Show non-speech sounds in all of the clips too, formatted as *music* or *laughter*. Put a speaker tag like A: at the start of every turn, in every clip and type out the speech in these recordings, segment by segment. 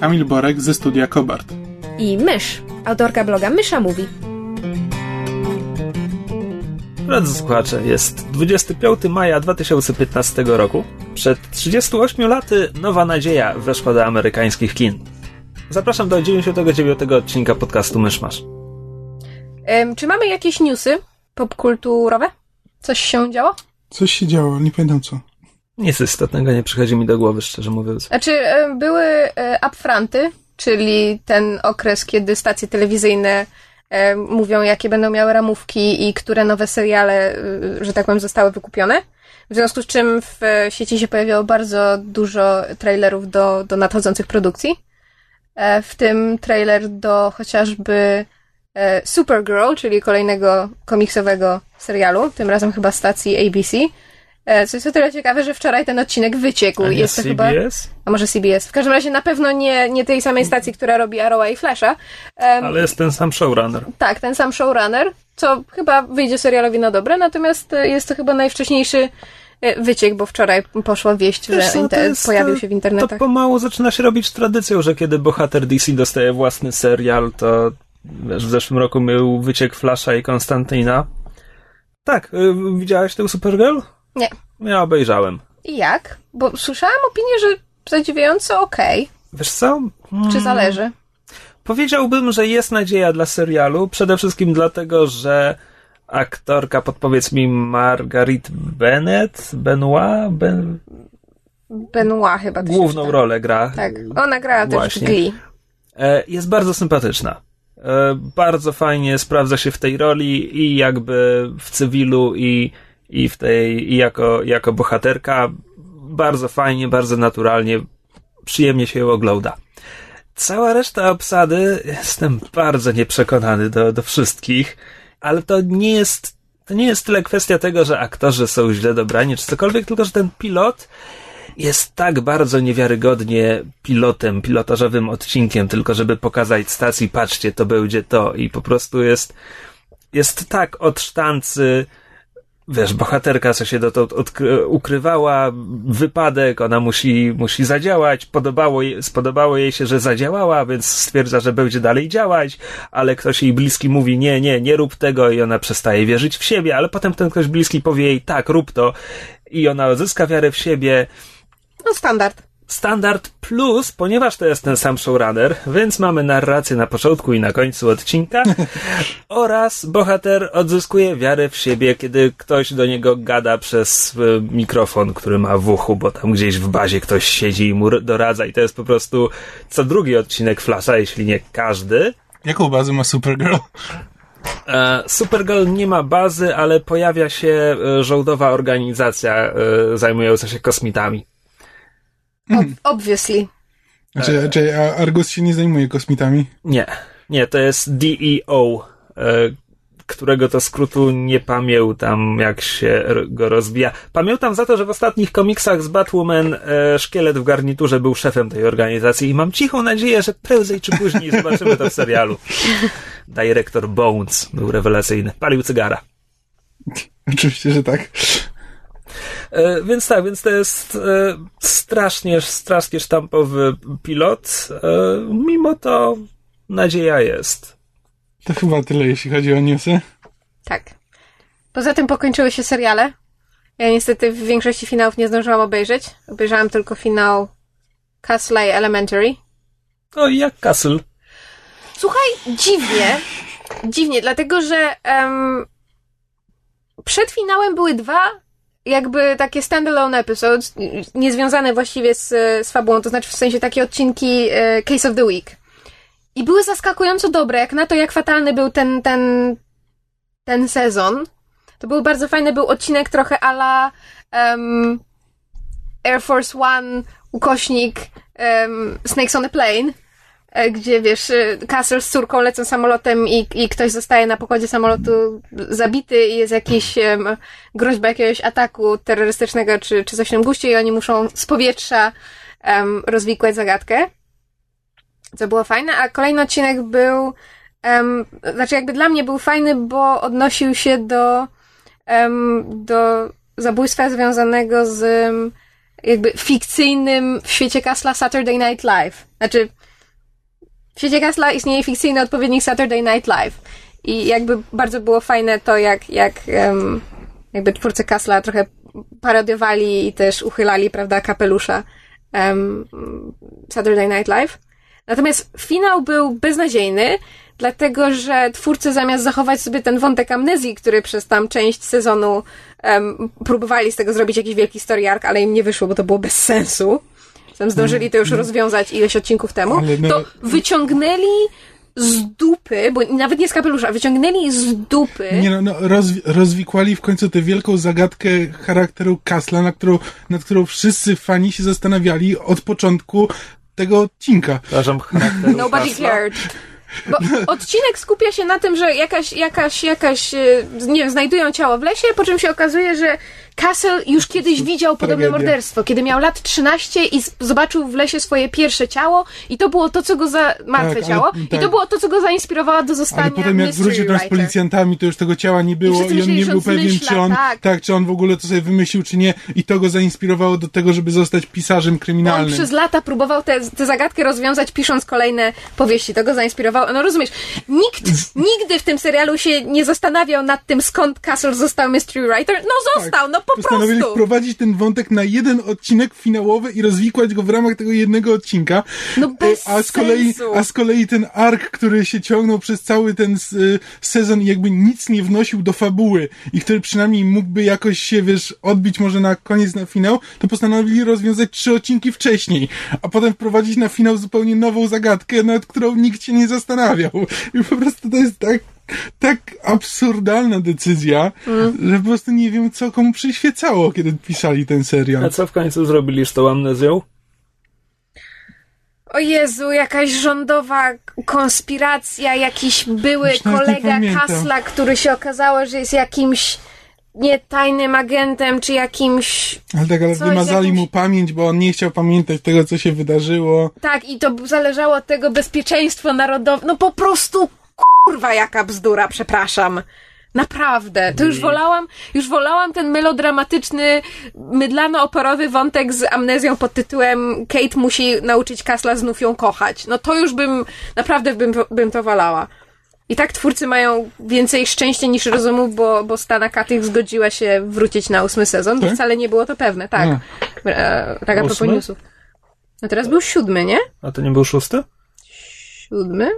A: Kamil Borek ze studia Kobart.
B: i Mysz, autorka bloga Mysza Mówi.
C: Drodzy słuchacze, jest 25 maja 2015 roku. Przed 38 laty nowa nadzieja weszła do amerykańskich kin. Zapraszam do 99 odcinka podcastu Myszmasz.
B: Em, czy mamy jakieś newsy popkulturowe? Coś się działo?
A: Coś się działo, nie pamiętam co.
C: Nic istotnego nie przychodzi mi do głowy, szczerze mówiąc.
B: Znaczy, em, były e, upfronty, czyli ten okres, kiedy stacje telewizyjne e, mówią, jakie będą miały ramówki i które nowe seriale, e, że tak powiem, zostały wykupione. W związku z czym w e, sieci się pojawiało bardzo dużo trailerów do, do nadchodzących produkcji. E, w tym trailer do chociażby e, Supergirl, czyli kolejnego komiksowego serialu, tym razem chyba stacji ABC. E, Co jest o tyle ciekawe, że wczoraj ten odcinek wyciekł.
C: A nie
B: jest to chyba.
C: CBS?
B: A może CBS? W każdym razie na pewno nie, nie tej samej stacji, która robi Arrowa i Flasha. Em,
C: Ale jest ten sam showrunner.
B: Tak, ten sam showrunner, co chyba wyjdzie serialowi na dobre, natomiast e, jest to chyba najwcześniejszy e, wyciek, bo wczoraj poszła wieść,
C: Wiesz
B: że
C: to
B: inter-
C: jest,
B: pojawił się w
C: To
B: internetach.
C: pomału zaczyna się robić tradycją, że kiedy bohater DC dostaje własny serial, to wiesz, w zeszłym roku był wyciek Flasha i Konstantina. Tak, widziałeś tę Supergirl?
B: Nie.
C: Ja obejrzałem.
B: I jak? Bo słyszałam opinię, że zadziwiająco okej.
C: Wiesz co? Mm,
B: Czy zależy?
C: Powiedziałbym, że jest nadzieja dla serialu, przede wszystkim dlatego, że aktorka, podpowiedz mi, Margaret Bennett, Benoit, ben...
B: Benoit chyba to
C: główną
B: czyta.
C: rolę gra.
B: Tak, ona grała też w. Glee.
C: E, jest bardzo sympatyczna. E, bardzo fajnie sprawdza się w tej roli i jakby w cywilu i, i w tej, i jako, jako bohaterka. Bardzo fajnie, bardzo naturalnie, przyjemnie się ją ogląda. Cała reszta obsady jestem bardzo nieprzekonany do, do wszystkich, ale to nie jest, to nie jest tyle kwestia tego, że aktorzy są źle dobrani czy cokolwiek, tylko że ten pilot jest tak bardzo niewiarygodnie pilotem, pilotażowym odcinkiem, tylko żeby pokazać stacji, patrzcie, to będzie to i po prostu jest, jest tak od sztancy, wiesz, bohaterka, co się dotąd ukrywała, wypadek, ona musi, musi zadziałać, podobało jej, spodobało jej się, że zadziałała, więc stwierdza, że będzie dalej działać, ale ktoś jej bliski mówi, nie, nie, nie rób tego i ona przestaje wierzyć w siebie, ale potem ten ktoś bliski powie jej, tak, rób to i ona odzyska wiarę w siebie,
B: No standard.
C: Standard plus, ponieważ to jest ten sam showrunner, więc mamy narrację na początku i na końcu odcinka *laughs* oraz bohater odzyskuje wiarę w siebie, kiedy ktoś do niego gada przez e, mikrofon, który ma w uchu, bo tam gdzieś w bazie ktoś siedzi i mu doradza i to jest po prostu co drugi odcinek Flasha, jeśli nie każdy.
A: Jaką bazę ma Supergirl?
C: E, Supergirl nie ma bazy, ale pojawia się e, żołdowa organizacja zajmująca się kosmitami.
B: Ob- obviously.
A: Znaczy, znaczy a Argus się nie zajmuje kosmitami.
C: Nie, nie, to jest DEO, e, którego to skrótu nie pamiętam, jak się go rozwija. Pamiętam za to, że w ostatnich komiksach z Batwoman e, szkielet w garniturze był szefem tej organizacji i mam cichą nadzieję, że prędzej czy później zobaczymy to w serialu. Dyrektor Bones był rewelacyjny. Palił cygara. *laughs*
A: Oczywiście, że tak.
C: E, więc tak, więc to jest e, strasznie, strasznie sztampowy pilot. E, mimo to nadzieja jest.
A: To chyba tyle, jeśli chodzi o newsy.
B: Tak. Poza tym pokończyły się seriale. Ja niestety w większości finałów nie zdążyłam obejrzeć. Obejrzałam tylko finał Castle Elementary.
C: O, jak Castle.
B: Słuchaj, dziwnie. Dziwnie, dlatego że em, przed finałem były dwa jakby takie standalone episodes, niezwiązane właściwie z, z fabułą, to znaczy w sensie takie odcinki e, Case of the Week. I były zaskakująco dobre, jak na to, jak fatalny był ten, ten, ten sezon. To był bardzo fajny, był odcinek trochę ala um, Air Force One, ukośnik um, Snakes on a Plane. E, gdzie wiesz, e, Castle z córką lecą samolotem i, i ktoś zostaje na pokładzie samolotu zabity i jest jakiś um, groźba jakiegoś ataku terrorystycznego czy, czy coś w tym guście i oni muszą z powietrza um, rozwikłać zagadkę. Co było fajne, a kolejny odcinek był, um, znaczy jakby dla mnie był fajny, bo odnosił się do, um, do zabójstwa związanego z jakby fikcyjnym w świecie Kasla Saturday Night Live. Znaczy, w świecie Kasla istnieje fikcyjny odpowiednik Saturday Night Live. I jakby bardzo było fajne to, jak, jak um, jakby twórcy Kasla trochę parodiowali i też uchylali, prawda, kapelusza um, Saturday Night Live. Natomiast finał był beznadziejny, dlatego że twórcy zamiast zachować sobie ten wątek amnezji, który przez tam część sezonu um, próbowali z tego zrobić jakiś wielki story arc, ale im nie wyszło, bo to było bez sensu. Tam zdążyli to już rozwiązać ileś odcinków temu,
A: no-
B: to wyciągnęli z dupy, bo nawet nie z kapelusza, wyciągnęli z dupy.
A: Nie no, no rozwi- rozwikłali w końcu tę wielką zagadkę charakteru Kasla, na którą, nad którą wszyscy fani się zastanawiali od początku tego odcinka.
C: Przepraszam, charakteru
B: Nobody
C: Kasla.
B: cared. Bo odcinek skupia się na tym, że jakaś, jakaś, jakaś, e, nie wiem, znajdują ciało w lesie, po czym się okazuje, że Castle już kiedyś widział podobne
A: Tragedia.
B: morderstwo, kiedy miał lat 13 i zobaczył w lesie swoje pierwsze ciało i to było to, co go za... martwe
A: Tak, ale-
B: ciało i
A: tak.
B: to było to, co go zainspirowało do zostania
A: Ale potem jak wrócił tam z policjantami, to już tego ciała nie było
B: wszyscy
A: i on nie był
B: on
A: pewien,
B: zmyśla,
A: czy on,
B: tak.
A: tak, czy on w ogóle to sobie wymyślił, czy nie i to go zainspirowało do tego, żeby zostać pisarzem
B: On
A: kryminalnym.
B: przez lata próbował tę tę zagadkę rozwiązać, pisząc kolejne powieści. To go zainspirowało. No rozumiesz, nikt nigdy w tym serialu się nie zastanawiał nad tym, skąd Castle został Mystery Writer. No został, no po.
A: Postanowili
B: prostu.
A: wprowadzić ten wątek na jeden odcinek finałowy i rozwikłać go w ramach tego jednego odcinka.
B: No bez
A: E, a z kolei,
B: sensu.
A: A z kolei ten ark, który się ciągnął przez cały ten y, sezon i jakby nic nie wnosił do fabuły i który przynajmniej mógłby jakoś się, wiesz, odbić może na koniec, na finał, to postanowili rozwiązać trzy odcinki wcześniej, a potem wprowadzić na finał zupełnie nową zagadkę, nad którą nikt się nie zastanawiał. I po prostu to jest tak tak absurdalna decyzja,
B: Mm.
A: że po prostu nie wiem, co komu przyświecało, kiedy pisali ten serial.
C: A co w końcu zrobili z tą amnezją?
B: O Jezu, jakaś rządowa konspiracja, jakiś były kolega. Kasla, który się okazało, że jest jakimś nie tajnym agentem, czy jakimś
A: Ale tak, ale
B: Coś
A: wymazali
B: jakimś-
A: mu pamięć, bo on nie chciał pamiętać tego, co się wydarzyło.
B: Tak, i to zależało od tego bezpieczeństwo narodowe. No po prostu kurwa jaka bzdura, przepraszam. Naprawdę. To już wolałam, już wolałam ten melodramatyczny, mydlano-operowy wątek z amnezją pod tytułem Kate musi nauczyć Kasla znów ją kochać. No to już bym, naprawdę bym, bym to wolała. I tak twórcy mają więcej szczęścia niż rozumu, bo, bo Stana Katych zgodziła się wrócić na ósmy sezon, bo
A: Tak?
B: wcale nie było to pewne, tak. E, tak a propos newsów. No teraz był siódmy, nie?
C: A to nie był szósty?
B: Siódmy?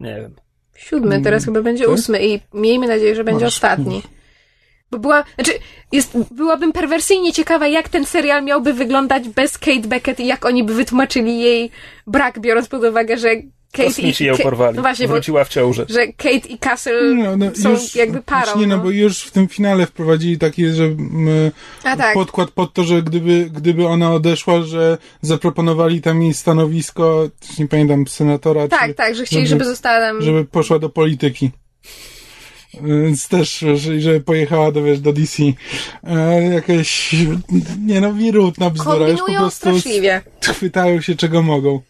C: Nie wiem.
B: Siódmy, teraz chyba będzie
A: tak?
B: ósmy i miejmy nadzieję, że będzie ostatni. Bo była, znaczy, jest, byłabym perwersyjnie ciekawa, jak ten serial miałby wyglądać bez Kate Beckett i jak oni by wytłumaczyli jej brak, biorąc pod uwagę, że Kate
C: Kosmici
B: i...
C: ją porwali.
B: No właśnie,
C: Wróciła w ciąży.
B: że Kate i Castle
A: No, no,
B: są
A: już,
B: jakby parą.
A: Nie, no,
B: no.
A: bo już w tym finale wprowadzili taki, że mm,
B: A tak.
A: podkład pod to, że gdyby, gdyby ona odeszła, że zaproponowali tam jej stanowisko, też nie pamiętam, senatora,
B: Tak,
A: czy,
B: tak, że chcieli,
A: żeby-
B: żeby została tam...
A: żeby poszła do polityki. Więc też, że, pojechała do, wiesz, do DC. E, jakaś, nie no, wirutna bzdura. Już po
B: Kombinują
A: prostu
B: straszliwie.
A: chwytają się czego mogą.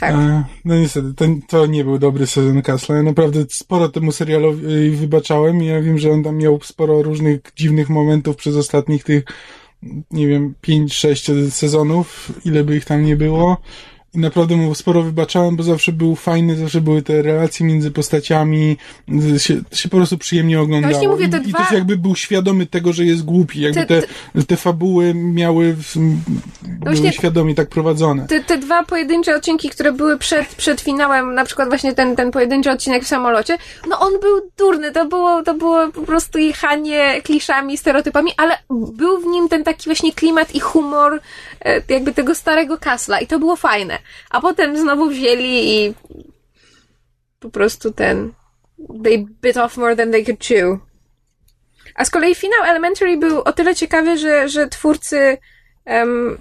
B: Tak.
A: E, no niestety, to, to nie był dobry sezon Castle. Ja naprawdę sporo temu serialowi wybaczałem i ja wiem, że on tam miał sporo różnych dziwnych momentów przez ostatnich tych, nie wiem, 5-6 sezonów, ile by ich tam nie było. I naprawdę mu sporo wybaczałem, bo zawsze był fajny, zawsze były te relacje między postaciami, się, się po prostu przyjemnie oglądało.
B: właśnie mówię, te
A: I, I
B: dwa-
A: też jakby był świadomy tego, że jest głupi, jakby
B: Te-
A: te, te fabuły miały, w, były
B: właśnie-
A: świadomie tak prowadzone.
B: te, te dwa pojedyncze odcinki, które były przed, przed finałem, na przykład właśnie ten, ten pojedynczy odcinek w samolocie, no on był durny, to było, to było po prostu jechanie kliszami, stereotypami, ale był w nim ten taki właśnie klimat i humor e, jakby tego starego kasla i to było fajne. A potem znowu wzięli i po prostu ten they bit off more than they could chew. A z kolei finał Elementary był o tyle ciekawy, że, że twórcy em,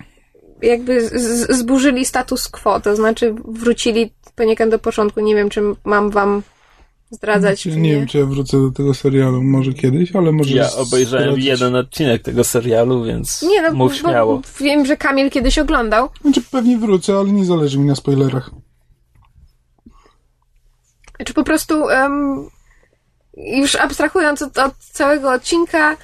B: jakby z, zburzyli status quo, to znaczy wrócili poniekąd do początku. Nie wiem, czy mam wam zdradzać,
A: Znaczy, nie
B: nie.
A: wiem, czy ja wrócę do tego serialu, może kiedyś, ale może...
C: Ja obejrzałem
A: zdradzić.
C: jeden odcinek tego serialu, więc
B: Nie, no,
C: mów
B: bo
C: śmiało.
B: wiem, że Kamil kiedyś oglądał.
A: Znaczy, pewnie wrócę, ale nie zależy mi na spoilerach.
B: Czy po prostu em, już abstrahując od, od całego odcinka,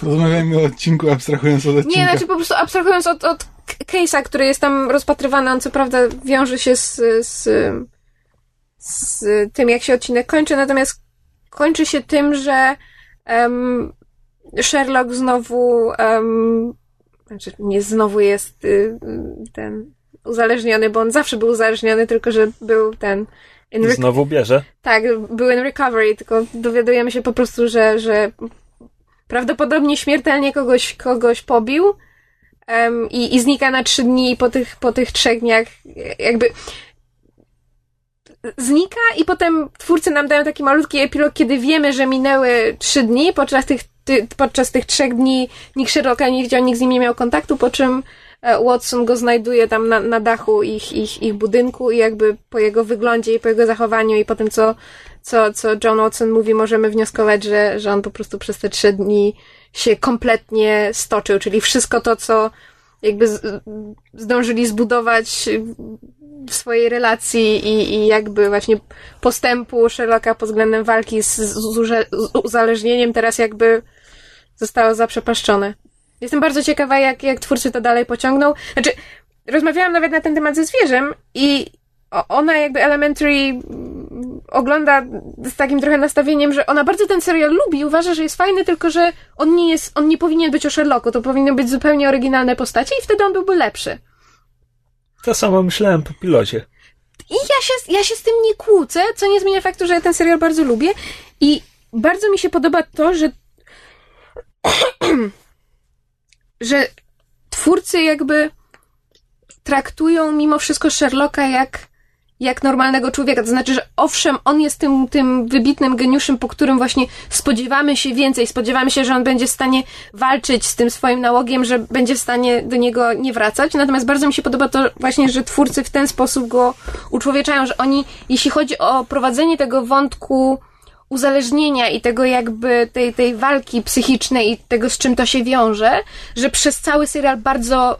A: Porozmawiajmy o odcinku, abstrahując od odcinka.
B: nie, znaczy po prostu abstrahując od, od case'a, który jest tam rozpatrywany, on co prawda wiąże się z, z, z tym, jak się odcinek kończy, natomiast kończy się tym, że em, Sherlock znowu, em, znaczy nie znowu jest y, ten uzależniony, bo on zawsze był uzależniony, tylko że był ten in
C: Znowu bierze.
B: tak, był in recovery, tylko dowiadujemy się po prostu, że, że prawdopodobnie śmiertelnie kogoś, kogoś pobił em, i, i znika na trzy dni i po tych, po tych trzech dniach jakby znika i potem twórcy nam dają taki malutki epilog, kiedy wiemy, że minęły trzy dni, podczas tych, ty, podczas tych trzech dni nikt Sherlocka nie widział, nikt z nim nie miał kontaktu, po czym e, Watson go znajduje tam na, na dachu ich, ich, ich budynku i jakby po jego wyglądzie i po jego zachowaniu i po tym, co, co, co John Watson mówi, możemy wnioskować, że, że on po prostu przez te trzy dni się kompletnie stoczył, czyli wszystko to, co jakby z, zdążyli zbudować w swojej relacji i, i jakby właśnie postępu Sherlocka pod względem walki z, z, z uzależnieniem teraz jakby zostało zaprzepaszczone. Jestem bardzo ciekawa, jak, jak twórcy to dalej pociągną. Znaczy, rozmawiałam nawet na ten temat ze zwierzem i ona jakby Elementary mm, ogląda z takim trochę nastawieniem, że ona bardzo ten serial lubi i uważa, że jest fajny, tylko że on nie jest, on nie powinien być o Sherlocku, to powinny być zupełnie oryginalne postacie i wtedy on byłby lepszy.
C: To samo myślałem po pilocie.
B: I ja się, ja się z tym nie kłócę, co nie zmienia faktu, że ja ten serial bardzo lubię. I bardzo mi się podoba to, że. *clears throat* że twórcy jakby traktują mimo wszystko Sherlocka jak, jak normalnego człowieka. To znaczy, że owszem, on jest tym, tym wybitnym geniuszem, po którym właśnie spodziewamy się więcej. Spodziewamy się, że on będzie w stanie walczyć z tym swoim nałogiem, że będzie w stanie do niego nie wracać. Natomiast bardzo mi się podoba to właśnie, że twórcy w ten sposób go uczłowieczają, że oni, jeśli chodzi o prowadzenie tego wątku uzależnienia i tego jakby tej, tej walki psychicznej i tego, z czym to się wiąże, że przez cały serial bardzo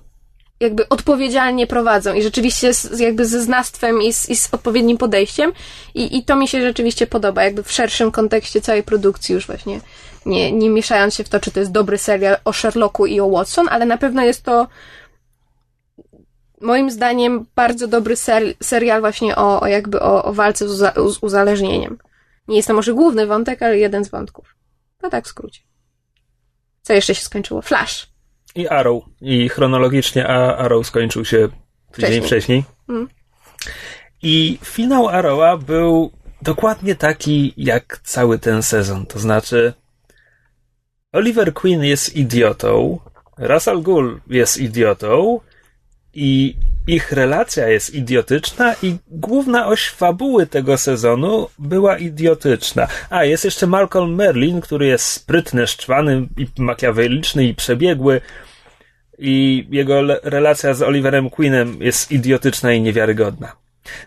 B: jakby odpowiedzialnie prowadzą i rzeczywiście z, jakby ze znawstwem i z, i z odpowiednim podejściem I, i to mi się rzeczywiście podoba, jakby w szerszym kontekście całej produkcji już właśnie nie, nie mieszając się w to, czy to jest dobry serial o Sherlocku i o Watson, ale na pewno jest to moim zdaniem bardzo dobry ser, serial właśnie o, o jakby o, o walce z, uza, z uzależnieniem. Nie jest to może główny wątek, ale jeden z wątków. No tak w skrócie. Co jeszcze się skończyło? Flash.
C: I Arrow. I chronologicznie a Arrow skończył się tydzień
B: Wcześniej.
C: wcześniej.
B: Mm.
C: I finał Arrowa był dokładnie taki jak cały ten sezon. To znaczy Oliver Queen jest idiotą, Russell Gould jest idiotą i ich relacja jest idiotyczna i główna oś fabuły tego sezonu była idiotyczna. A, jest jeszcze Malcolm Merlin, który jest sprytny, szczwany i makiaweliczny i przebiegły i jego relacja z Oliverem Queenem jest idiotyczna i niewiarygodna.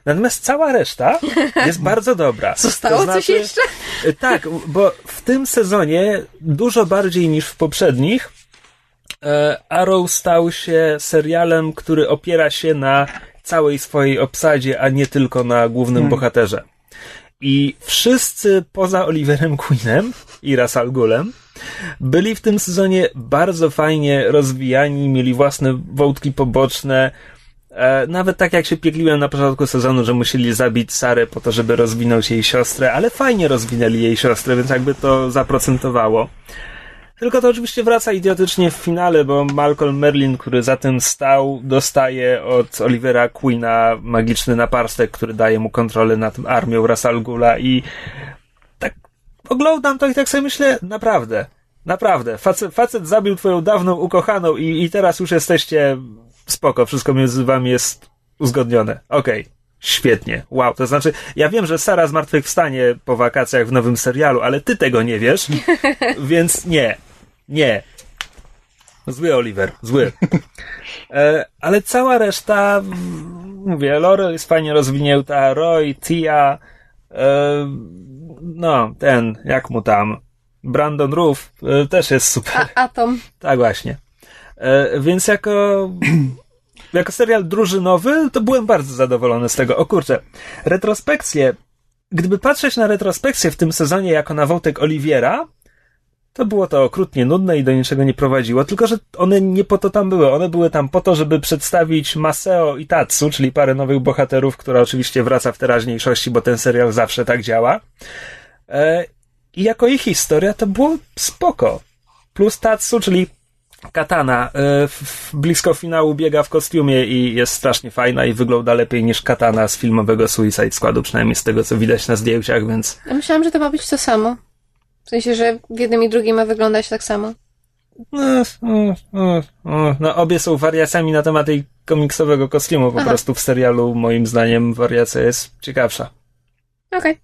C: Natomiast cała reszta *laughs* jest bardzo dobra.
B: Zostało
C: To
B: coś
C: znaczy-
B: jeszcze?
C: Y, Tak, bo w tym sezonie dużo bardziej niż w poprzednich Arrow stał się serialem, który opiera się na całej swojej obsadzie, a nie tylko na głównym bohaterze. I wszyscy poza Oliverem Queenem i Russell Gulem byli w tym sezonie bardzo fajnie rozwijani, mieli własne wątki poboczne. E, nawet tak jak się piekliłem na początku sezonu, że musieli zabić Sarę po to, żeby rozwinąć jej siostrę, ale fajnie rozwinęli jej siostrę, więc jakby to zaprocentowało. Tylko to oczywiście wraca idiotycznie w finale, bo Malcolm Merlin, który za tym stał, dostaje od Olivera Queena magiczny naparstek, który daje mu kontrolę nad armią Rasal Gula i tak oglądam to i tak sobie myślę, naprawdę, naprawdę, facet, facet zabił twoją dawną ukochaną i, i teraz już jesteście spoko, wszystko między wami jest uzgodnione. Okej. Świetnie, wow. To znaczy, ja wiem, że Sara zmartwychwstanie po wakacjach w nowym serialu, ale ty tego nie wiesz, *laughs* więc nie, nie. Zły Oliver, zły. *laughs* E, ale cała reszta, mówię, Laurel jest fajnie rozwinięta, Roy, Tia, e, no, ten, jak mu tam, Brandon Roof e, też jest super.
B: A, Atom.
C: Tak właśnie. E, więc jako, *clears throat* jako serial drużynowy, to byłem bardzo zadowolony z tego. O kurczę, retrospekcje, gdyby patrzeć na retrospekcję w tym sezonie jako na wątek Oliwiera, to było to okrutnie nudne i do niczego nie prowadziło, tylko że one nie po to tam były. One były tam po to, żeby przedstawić Maseo i Tatsu, czyli parę nowych bohaterów, która oczywiście wraca w teraźniejszości, bo ten serial zawsze tak działa. E, I jako ich historia to było spoko. Plus Tatsu, czyli Katana, e, blisko finału biega w kostiumie i jest strasznie fajna i wygląda lepiej niż Katana z filmowego Suicide Squadu, przynajmniej z tego co widać na zdjęciach, więc...
B: Ja myślałam, że to ma być to samo. W sensie, że w jednym i drugim ma wyglądać tak samo.
C: No, no, no, no, obie są wariacjami na temat tej komiksowego kostiumu. Po
B: Aha.
C: prostu w serialu, moim zdaniem, wariacja jest ciekawsza.
B: Okej.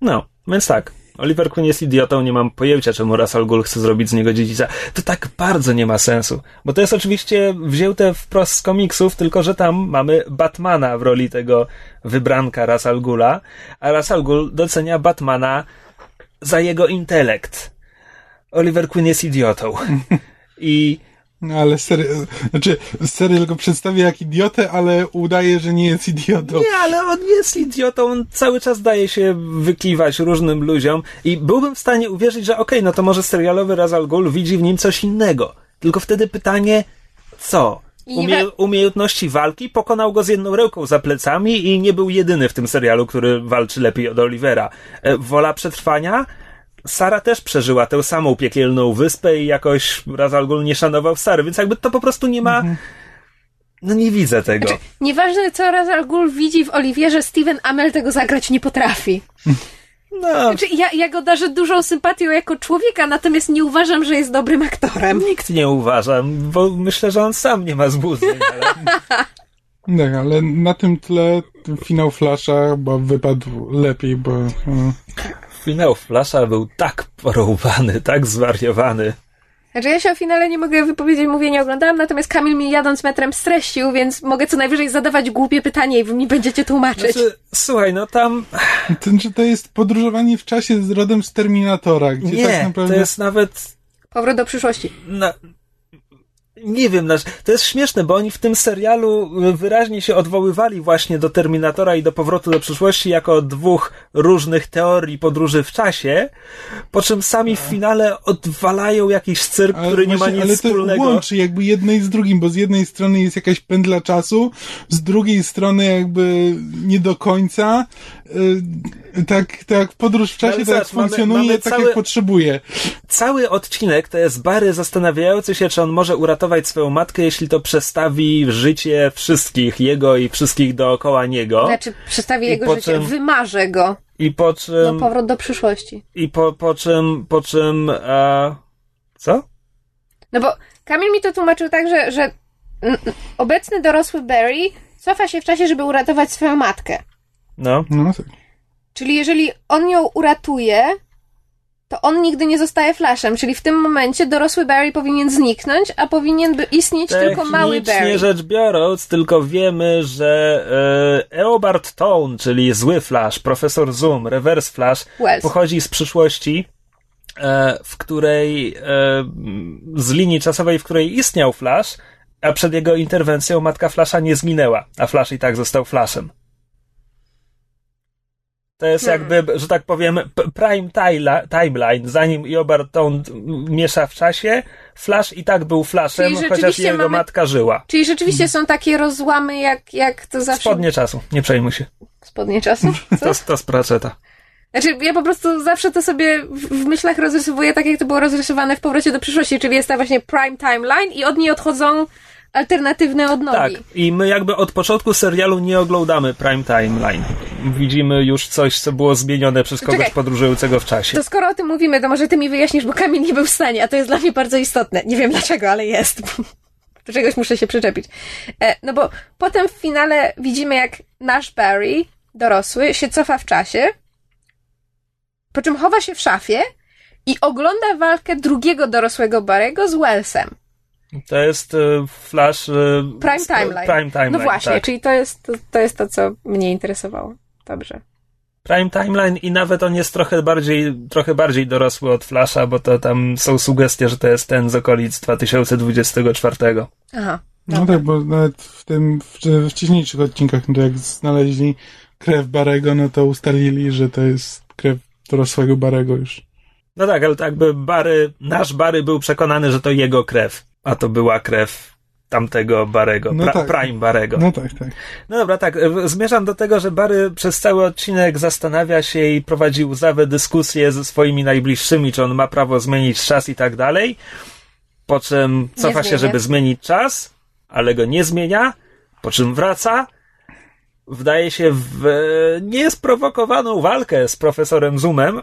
C: No, więc tak. Oliver Queen jest idiotą, nie mam pojęcia, czemu Russ Al Ghul chce zrobić z niego dziedzica. To tak bardzo nie ma sensu. Bo to jest oczywiście wzięte wprost z komiksów, tylko że tam mamy Batmana w roli tego wybranka Russ Al Ghula, a Russ Al Ghul docenia Batmana za jego intelekt. Oliver Queen jest idiotą. *laughs* I
A: No ale serial, znaczy serial go przedstawia jak idiotę, ale udaje, że nie jest idiotą.
C: Nie, ale on jest idiotą, on cały czas daje się wykliwać różnym ludziom i byłbym w stanie uwierzyć, że okej, no to może serialowy Razal Ghul widzi w nim coś innego. Tylko wtedy pytanie, co? Umie, umiejętności walki pokonał go z jedną ręką za plecami i nie był jedyny w tym serialu, który walczy lepiej od Olivera. E, wola przetrwania? Sara też przeżyła tę samą piekielną wyspę i jakoś Razal Ghul nie szanował Sary, więc jakby to po prostu nie ma... No nie widzę tego.
B: Nieważne, co Ra's al Ghul widzi w Oliwierze, Steven Amell tego zagrać nie potrafi.
C: No,
B: Znaczy, ja, ja go darzę dużą sympatią jako człowieka, natomiast nie uważam, że jest dobrym aktorem.
C: Nikt nie uważa, bo myślę, że on sam nie ma złudzeń, ale *laughs*
A: Tak, ale na tym tle finał Flasha chyba wypadł lepiej, bo no,
C: finał Flasha był tak porąbany, tak zwariowany.
B: Znaczy, ja się o finale nie mogę wypowiedzieć, mówię, nie oglądałam, natomiast Kamil mi jadąc metrem streścił, więc mogę co najwyżej zadawać głupie pytanie i wy mi będziecie tłumaczyć.
C: Znaczy, słuchaj, no tam
A: to, że to jest podróżowanie w czasie z rodem z Terminatora, gdzie
C: nie,
A: tak naprawdę...
C: to jest nawet
B: Powrót do przyszłości.
C: na, nie wiem, to jest śmieszne, bo oni w tym serialu wyraźnie się odwoływali właśnie do Terminatora i do powrotu do przyszłości jako dwóch różnych teorii podróży w czasie, po czym sami w finale odwalają jakiś cyrk,
A: Ale
C: który nie ma
A: właśnie-
C: nic
A: ale
C: wspólnego.
A: to łączy jakby jedno i z drugim, bo z jednej strony jest jakaś pędla czasu, z drugiej strony jakby nie do końca. Yy, tak, tak podróż w czasie tak
C: zobacz, mamy-
A: funkcjonuje
C: mamy
A: tak
C: cały-
A: jak potrzebuje.
C: Cały odcinek to jest Barry zastanawiający się, czy on może uratować swoją matkę, jeśli to przestawi życie wszystkich, jego i wszystkich dookoła niego.
B: Znaczy, przedstawię
C: I
B: jego
C: po
B: życie,
C: czym-
B: wymarzę go.
C: I po
B: No,
C: czym.
B: powrót do przyszłości.
C: I po, po czym. Po czym. E, co?
B: No bo Kamil mi to tłumaczył tak, że, że obecny dorosły Barry cofa się w czasie, żeby uratować swoją matkę.
C: No.
A: No, tak.
B: Czyli jeżeli on ją uratuje, to on nigdy nie zostaje Flashem. Czyli w tym momencie dorosły Barry powinien zniknąć, a powinien by istnieć tylko mały
C: Technicznie
B: Barry.
C: rzecz biorąc, tylko wiemy, że e, Eobard Tone, czyli zły Flash, profesor Zoom, reverse Flash,
B: Wells.
C: pochodzi z przyszłości, e, w której e, z linii czasowej, w której istniał Flash, a przed jego interwencją matka Flasha nie zginęła, a Flash i tak został Flashem. To jest
B: Hmm.
C: jakby, że tak powiem, prime timeline, zanim Eobard Tone miesza w czasie, Flash i tak był Flashem, chociaż jego
B: mamy-
C: matka żyła.
B: Czyli rzeczywiście są takie rozłamy, jak, jak to zawsze...
C: Spodnie czasu, nie przejmuj się.
B: Spodnie czasu? Co? *laughs*
C: To, to z Pratchetta.
B: Znaczy, ja po prostu zawsze to sobie w, w myślach rozrysowuję tak, jak to było rozrysowane w Powrocie do przyszłości, czyli jest ta właśnie prime timeline i od niej odchodzą alternatywne odnogi.
C: Tak, i my jakby od początku serialu nie oglądamy prime timeline. Widzimy już coś, co było zmienione przez kogoś
B: Czekaj.
C: podróżującego w czasie.
B: To skoro o tym mówimy, to może ty mi wyjaśnisz, bo Kamil nie był w stanie, a to jest dla mnie bardzo istotne. Nie wiem dlaczego, ale jest. *laughs* Do czegoś muszę się przyczepić. E, no bo potem w finale widzimy, jak nasz Barry, dorosły, się cofa w czasie, po czym chowa się w szafie i ogląda walkę drugiego dorosłego Barego z Wellsem.
C: To jest y, Flash... Y,
B: Prime Timeline.
C: Prime Timeline,
B: No właśnie,
C: tak.
B: czyli to jest to, to jest to, co mnie interesowało. Dobrze.
C: Prime Timeline i nawet on jest trochę bardziej, trochę bardziej dorosły od Flasha, bo to tam są sugestie, że to jest ten z okolic 2024.
B: Aha.
A: No tak, bo nawet w tym w, w wcześniejszych odcinkach, no to jak znaleźli krew Barego, no to ustalili, że to jest krew dorosłego Barego już.
C: No tak, ale to jakby Bary, nasz Bary był przekonany, że to jego krew, a to była krew tamtego Barego,
A: No
C: pra,
A: tak.
C: Prime Barego.
A: No tak, tak.
C: No dobra, tak. Zmierzam do tego, że Barry przez cały odcinek zastanawia się i prowadzi łzawe dyskusje ze swoimi najbliższymi, czy on ma prawo zmienić czas i tak dalej. Po czym cofa się, żeby zmienić czas, ale go nie zmienia. Po czym wraca. Wdaje się w niesprowokowaną walkę z profesorem Zoomem,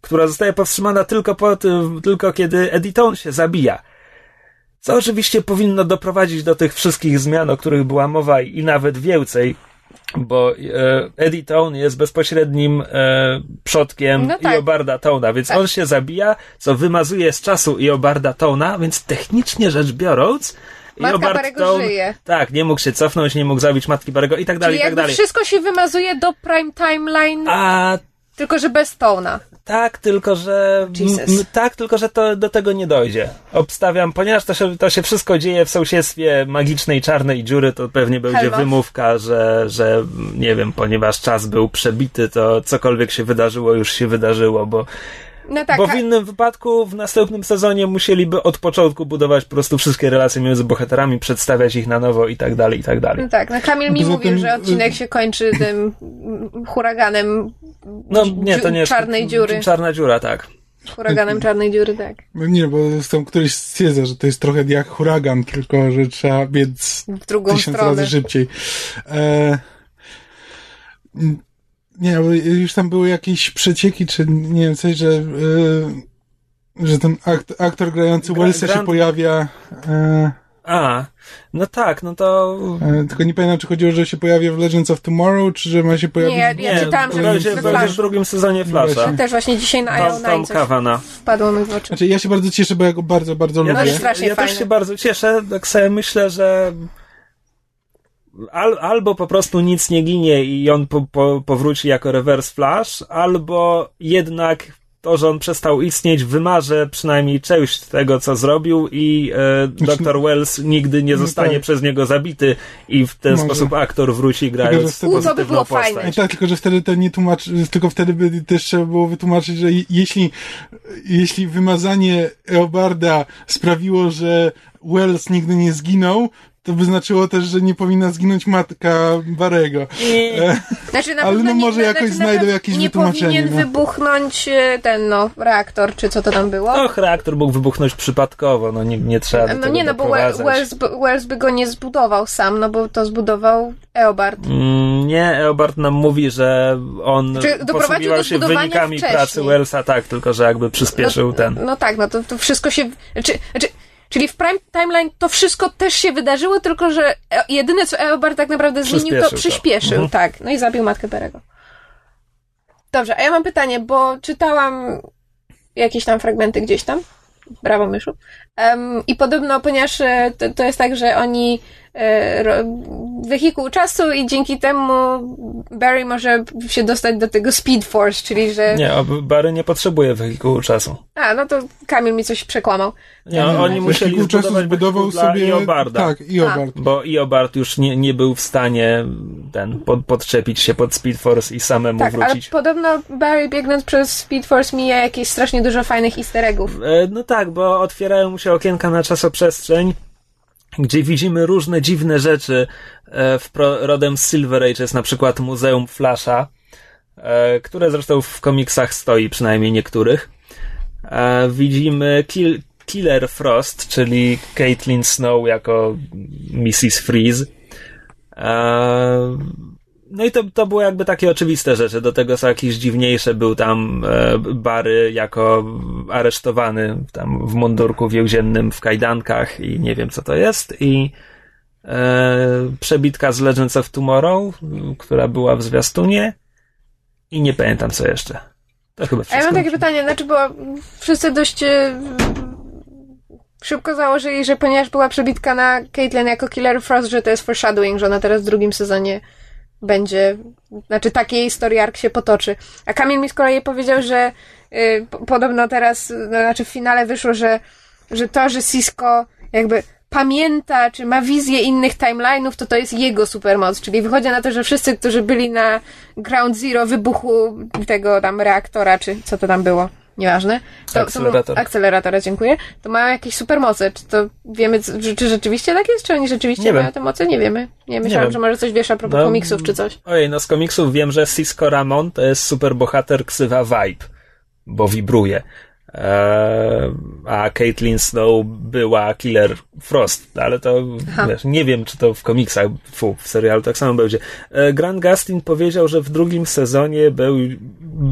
C: która zostaje powstrzymana tylko, po tym, tylko kiedy Editon się zabija. Co oczywiście powinno doprowadzić do tych wszystkich zmian, o których była mowa i nawet więcej, bo e, Eddie Tone jest bezpośrednim e, przodkiem
B: No tak.
C: Iobarda Tona, więc
B: Tak.
C: on się zabija, co wymazuje z czasu Iobarda Tona, więc technicznie rzecz biorąc,
B: Matka
C: Iobard
B: Barego żyje.
C: tak, nie mógł się cofnąć, nie mógł zabić matki Barego i tak dalej,
B: Czyli
C: i tak
B: jakby
C: dalej.
B: wszystko się wymazuje do prime timeline,
C: A
B: tylko że bez Tona.
C: Tak, tylko że.
B: Jesus.
C: tak, tylko że to do tego nie dojdzie. Obstawiam, ponieważ to się, to się wszystko dzieje w sąsiedztwie magicznej czarnej dziury, to pewnie będzie wymówka, że, że nie wiem, ponieważ czas był przebity, to cokolwiek się wydarzyło, już się wydarzyło, bo,
B: No tak,
C: bo w innym wypadku w następnym sezonie musieliby od początku budować po prostu wszystkie relacje między bohaterami, przedstawiać ich na nowo i tak dalej, i tak dalej.
B: no tak, no Kamil mi
A: Poza
B: mówił,
A: tym,
B: że odcinek
A: y-
B: się kończy tym huraganem
C: No nie, to nie jest.
B: czarnej dziury.
C: Czarna dziura, tak.
B: Huraganem czarnej dziury, tak.
A: No Nie, bo tam któryś stwierdza, że to jest trochę jak huragan, tylko że trzeba biec
B: W drugą
A: tysiąc
B: stronę.
A: razy szybciej. E, nie, bo już tam były jakieś przecieki, czy nie wiem, coś, że, e, że ten akt, aktor grający
C: Gra-
A: Wellsa się
C: Grant-
A: pojawia. E,
C: A, no tak, no to.
A: e, tylko nie pamiętam, czy chodziło, że się pojawia w Legends of Tomorrow, czy że ma się pojawić.
B: Nie,
A: w-
B: ja czytałam, że
C: będzie,
B: w Flash.
C: w drugim sezonie Flasha.
A: Właśnie.
B: Też właśnie dzisiaj na Iron
C: Kawana.
B: wpadło mi w oczy.
A: Znaczy, ja się bardzo cieszę, bo ja go bardzo, bardzo
C: Ja,
B: No
A: lubię.
B: strasznie
C: ja
B: fajne.
C: też się bardzo cieszę, tak sobie myślę, że al, albo po prostu nic nie ginie i on po, po, powróci jako reverse flash, albo jednak to, że on przestał istnieć, wymarze przynajmniej część tego, co zrobił i e, Dr. Wells nigdy nie
A: No
C: zostanie
A: tak.
C: przez niego zabity i w ten
A: Może.
C: sposób aktor wróci
A: Tylko,
C: grając
A: wtedy-
B: U, to by było
C: postać.
B: fajne.
A: No tak, tylko że wtedy to nie tłumaczy, tylko wtedy by też trzeba było wytłumaczyć, że je- jeśli, jeśli wymazanie Eobarda sprawiło, że Wells nigdy nie zginął, to by znaczyło też, że nie powinna zginąć matka Barego. E,
B: Znaczy, na
A: Ale no
B: nie,
A: może
B: na-
A: jakoś
B: znaczy, na
A: znajdą jakieś
B: nie
A: wytłumaczenie,
B: powinien
A: no.
B: wybuchnąć e, ten, no, reaktor, czy co to tam było.
C: och, reaktor mógł wybuchnąć przypadkowo, no nie, nie trzeba
B: no nie, no bo. Wells, by- Wells by go nie zbudował sam, no bo to zbudował Eobard.
C: Mm, Nie, Eobard nam mówi, że on
B: Znaczy, doprowadził
C: posługiwał
B: do
C: się wynikami
B: wcześniej.
C: pracy Wellsa, tak, tylko że jakby przyspieszył ten.
B: No tak, no to, to wszystko się... Znaczy, znaczy, czyli w Prime Timeline to wszystko też się wydarzyło, tylko że e- jedyne, co Eobard tak naprawdę zmienił, to
C: to.
B: przyspieszył,
C: Mhm.
B: tak. No i zabił matkę Berego. Dobrze, a ja mam pytanie, bo czytałam jakieś tam fragmenty gdzieś tam. Brawo, myszu. Em, I podobno, ponieważ e, to, to jest tak, że oni wehikuł czasu i dzięki temu Barry może się dostać do tego Speed Force, czyli że...
C: Nie, Barry nie potrzebuje wehikułu czasu.
B: A, no to Kamil mi coś przekłamał.
C: Nie,
B: Mhm.
C: oni musieli
A: Wehikuł czasu
C: zbudować
A: zbudował sobie...
C: Iobarda.
A: Tak, Iobard.
C: Bo Iobard już nie, nie był w stanie ten, pod, podczepić się pod Speed Force i samemu
B: Tak, ale
C: wrócić.
B: podobno Barry biegnąc przez Speed Force mija jakieś strasznie dużo fajnych easter eggów.
C: E, No tak, bo otwierają mu się okienka na czasoprzestrzeń, gdzie widzimy różne dziwne rzeczy. E, W pro, rodem z Silver Age jest na przykład Muzeum Flasha, e, które zresztą w komiksach stoi, przynajmniej niektórych. E, Widzimy Kill, Killer Frost, czyli Caitlin Snow jako Mrs. Freeze. No i to, to były jakby takie oczywiste rzeczy. Do tego są jakieś dziwniejsze. Był tam e, Bary jako aresztowany tam w mundurku więziennym w kajdankach i nie wiem co to jest. I e, przebitka z Legends of Tomorrow, która była w zwiastunie. I nie pamiętam co jeszcze. To chyba
B: A ja
C: wszystko.
B: mam takie pytanie, znaczy, bo wszyscy dość e, szybko założyli, że ponieważ była przebitka na Caitlyn jako Killer Frost, że to jest foreshadowing, że ona teraz w drugim sezonie będzie, znaczy taki story się potoczy. A Kamil mi z kolei powiedział, że y, po- podobno teraz, no, znaczy w finale wyszło, że, że to, że Cisco jakby pamięta, czy ma wizję innych timeline'ów, to to jest jego supermoc. Czyli wychodzi na to, że wszyscy, którzy byli na Ground Zero wybuchu tego tam reaktora, czy co to tam było, nieważne. To,
C: Akcelerator.
B: To, akceleratora, dziękuję. To mają jakieś supermoce. Czy to wiemy, czy, czy rzeczywiście tak jest? Czy oni rzeczywiście
C: Nie
B: mają
C: wiem.
B: te moce? Nie wiemy. Nie, myślałam,
C: wiem.
B: że może coś wiesz a propos
C: No,
B: komiksów, czy coś.
C: Ojej, no z komiksów wiem, że Cisco Ramon to jest superbohater ksywa Vibe, bo wibruje. Eee, a Caitlyn Snow była Killer Frost, ale to wiesz, nie wiem, czy to w komiksach, fu, w serialu tak samo będzie. E, Grant Gustin powiedział, że w drugim sezonie był,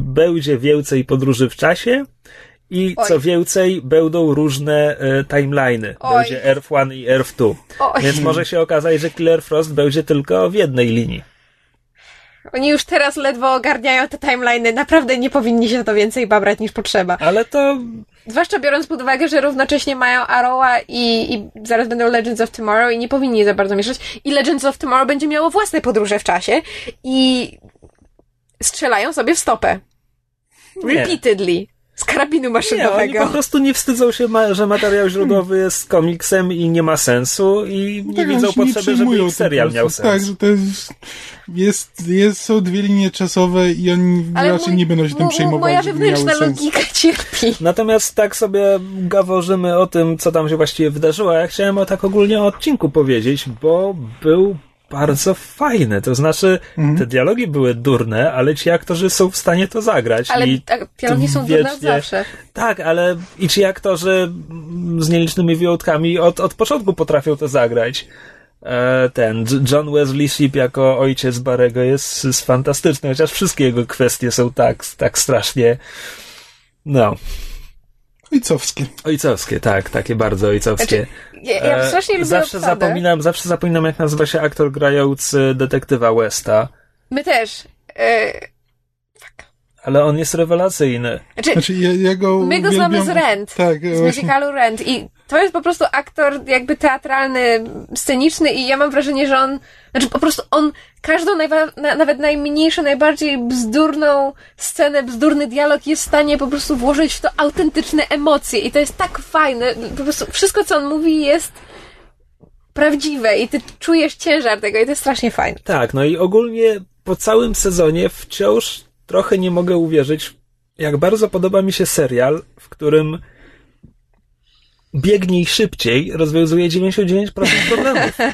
C: będzie więcej podróży w czasie i
B: Oj.
C: co więcej, będą różne e, timeliny. Będzie Earth 1 i Earth 2.
B: Oj.
C: Więc może się okazać, że Killer Frost będzie tylko w jednej linii.
B: Oni już teraz ledwo ogarniają te timeliny. Naprawdę nie powinni się to więcej babrać niż potrzeba.
C: Ale to
B: Zwłaszcza biorąc pod uwagę, że równocześnie mają Arrowa i, i zaraz będą Legends of Tomorrow i nie powinni za bardzo mieszać. I Legends of Tomorrow będzie miało własne podróże w czasie i strzelają sobie w stopę.
C: Nie.
B: Z karabinu
C: nie, oni
B: maszynowego.
C: po prostu nie wstydzą się, ma, że materiał źródłowy jest komiksem i nie ma sensu i nie
A: Tak, oni
C: widzą
A: się nie
C: potrzeby, żeby ich serial miał sens.
A: Tak, że to jest, jest, jest, są dwie linie czasowe i oni raczej nie będą się tym
B: mo-
A: przejmować,
B: Moja wewnętrzna logika cierpi.
C: Natomiast tak sobie gaworzymy o tym, co tam się właściwie wydarzyło. Ja chciałem o tak ogólnie o odcinku powiedzieć, bo był bardzo fajny. To znaczy,
A: Mhm.
C: te dialogi były durne, ale ci aktorzy są w stanie to zagrać.
B: Ale
C: I
B: tak, dialogi są durne od
C: wiecznie-
B: zawsze.
C: Tak, ale i ci aktorzy z nielicznymi wyjątkami od, od początku potrafią to zagrać. E, Ten John Wesley Shipp jako ojciec Barego jest, jest fantastyczny, chociaż wszystkie jego kwestie są tak, tak strasznie. No,
A: Ojcowskie.
C: ojcowskie, tak, takie bardzo ojcowskie.
B: Znaczy, ja, ja
C: E,
B: strasznie lubię
C: zawsze
B: obsadę.
C: zapominam, zawsze zapominam, jak nazywa się aktor grający detektywa Westa,
B: My też. E,
C: ale on jest rewelacyjny.
B: znaczy,
A: Znaczy, ja, ja go
B: My go
A: uwielbiam-
B: znamy z Rent.
A: Tak,
B: z
A: właśnie.
B: musicalu Rent. I to jest po prostu aktor jakby teatralny, sceniczny i ja mam wrażenie, że on, znaczy po prostu on każdą najwa- na, nawet najmniejszą, najbardziej bzdurną scenę, bzdurny dialog jest w stanie po prostu włożyć w to autentyczne emocje i to jest tak fajne. Po prostu wszystko, co on mówi jest prawdziwe i ty czujesz ciężar tego i to jest strasznie fajne.
C: Tak, no i ogólnie po całym sezonie wciąż trochę nie mogę uwierzyć, jak bardzo podoba mi się serial, w którym biegnij szybciej rozwiązuje 99% problemów. *laughs*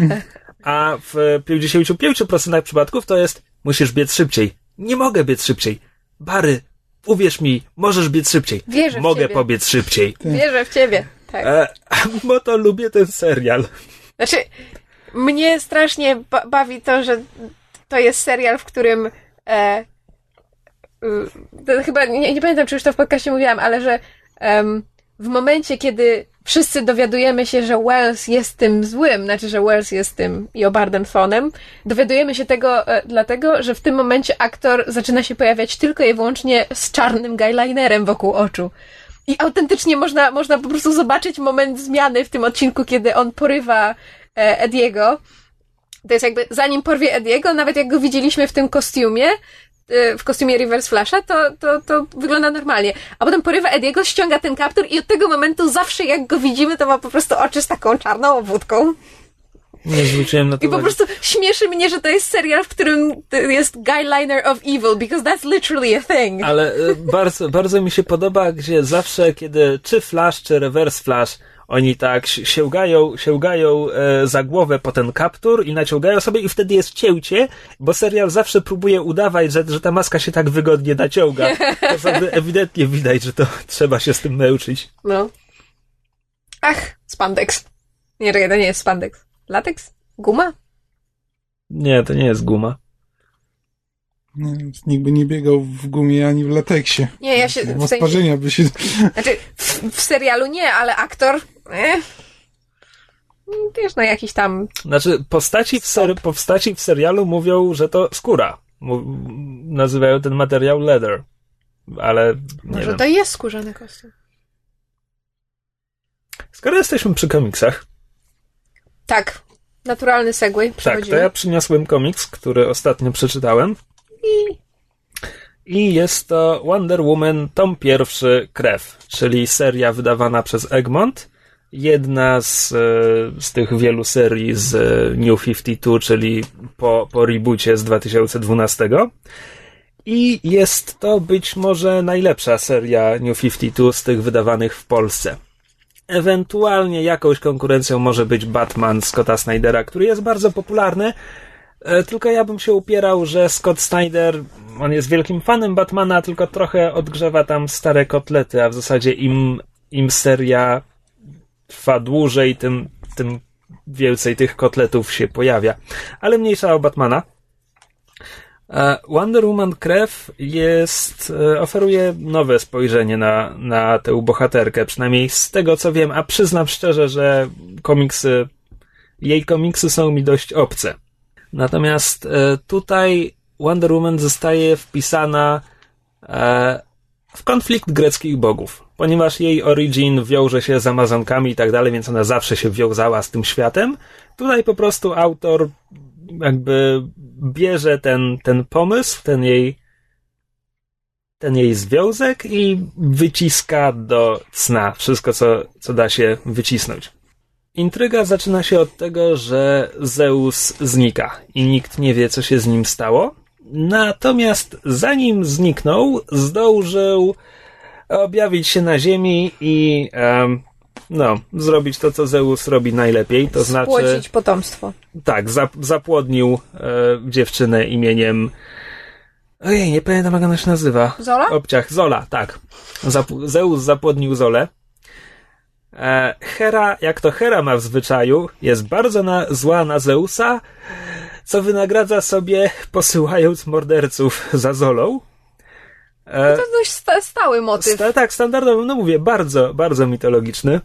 C: A w 55% przypadków to jest musisz biec szybciej. Nie mogę biec szybciej. Bary, uwierz mi, możesz biec szybciej.
B: Wierzę w
C: mogę
B: ciebie.
C: pobiec szybciej. *laughs*
B: Wierzę w ciebie. Tak.
C: E, *laughs* bo to lubię ten serial.
B: Znaczy, mnie strasznie ba- bawi to, że to jest serial, w którym e, chyba, nie, nie pamiętam, czy już to w podcaście mówiłam, ale że em, w momencie, kiedy wszyscy dowiadujemy się, że Wells jest tym złym, znaczy, że Wells jest tym Jobardem Thonem, dowiadujemy się tego e, dlatego, że w tym momencie aktor zaczyna się pojawiać tylko i wyłącznie z czarnym guyliner wokół oczu. I autentycznie można, można po prostu zobaczyć moment zmiany w tym odcinku, kiedy on porywa e, Ediego. To jest jakby, zanim porwie Ediego, nawet jak go widzieliśmy w tym kostiumie, w kostiumie Reverse Flasha, to, to, to wygląda normalnie. A potem porywa Ediego, ściąga ten kaptur i od tego momentu zawsze jak go widzimy, to ma po prostu oczy z taką czarną obwódką.
C: Nie zwróciłem na to
B: I po prostu śmieszy mnie, że to jest serial, w którym jest guyliner of evil, because that's literally a thing.
C: Ale e, bardzo, bardzo mi się podoba, gdzie zawsze, kiedy czy Flash, czy Reverse Flash, oni tak si- sięgają, sięgają e, za głowę po ten kaptur i naciągają sobie i wtedy jest cięcie, bo serial zawsze próbuje udawać, że, że ta maska się tak wygodnie naciąga. To ewidentnie widać, że to *laughs* trzeba się z tym męczyć.
B: No. Ach, spandex. Nie, to nie jest spandex. Lateks? Guma?
C: Nie, to nie jest guma.
A: Nie, Nikt by nie biegał w gumie ani w lateksie.
B: Nie, ja się... W sensie,
A: sparzenia by się...
B: znaczy, w, w serialu nie, ale aktor... Eh. Wiesz, no jakiś tam...
C: Znaczy, postaci w, ser, postaci w serialu mówią, że to skóra. Nazywają ten materiał leather. ale
B: Może
C: wiem.
B: to jest skórzany kostium.
C: Skoro jesteśmy przy komiksach,
B: Tak, naturalny segway.
C: tak, to ja przyniosłem komiks, który ostatnio przeczytałem. I jest to Wonder Woman tom pierwszy Krew, czyli seria wydawana przez Egmont. Jedna z, e, z tych wielu serii z e, New 52, czyli po, po reboocie z 2012. I jest to być może najlepsza seria New 52 z tych wydawanych w Polsce. Ewentualnie jakąś konkurencją może być Batman Scotta Snydera, który jest bardzo popularny, E, Tylko ja bym się upierał, że Scott Snyder, on jest wielkim fanem Batmana, tylko trochę odgrzewa tam stare kotlety, a w zasadzie im, im seria trwa dłużej, tym, tym więcej tych kotletów się pojawia. Ale mniejsza o Batmana. E, Wonder Woman Krew jest, e, oferuje nowe spojrzenie na, na tę bohaterkę, przynajmniej z tego co wiem, a przyznam szczerze, że komiksy, jej komiksy są mi dość obce. Natomiast e, tutaj Wonder Woman zostaje wpisana w konflikt greckich bogów, ponieważ jej origin wiąże się z Amazonkami i tak dalej, więc ona zawsze się wiązała z tym światem. Tutaj po prostu autor jakby bierze ten, ten pomysł, ten jej ten jej związek i wyciska do cna wszystko, co, co da się wycisnąć. Intryga zaczyna się od tego, że Zeus znika i nikt nie wie, co się z nim stało. Natomiast zanim zniknął, zdążył objawić się na ziemi i em, no, zrobić to, co Zeus robi najlepiej, to znaczy
B: Spłocić potomstwo.
C: tak, zap, zapłodnił e, dziewczynę imieniem ojej, nie pamiętam jak ona się nazywa.
B: Zola?
C: Obciach, Zola, tak. Zap- Zeus zapłodnił Zolę. E, Hera, jak to Hera ma w zwyczaju, jest bardzo na, zła na Zeusa, co wynagradza sobie posyłając morderców za Zolą. E,
B: To dość sta- stały motyw.
C: Sta- tak, standardowy, no mówię, bardzo, bardzo mitologiczny.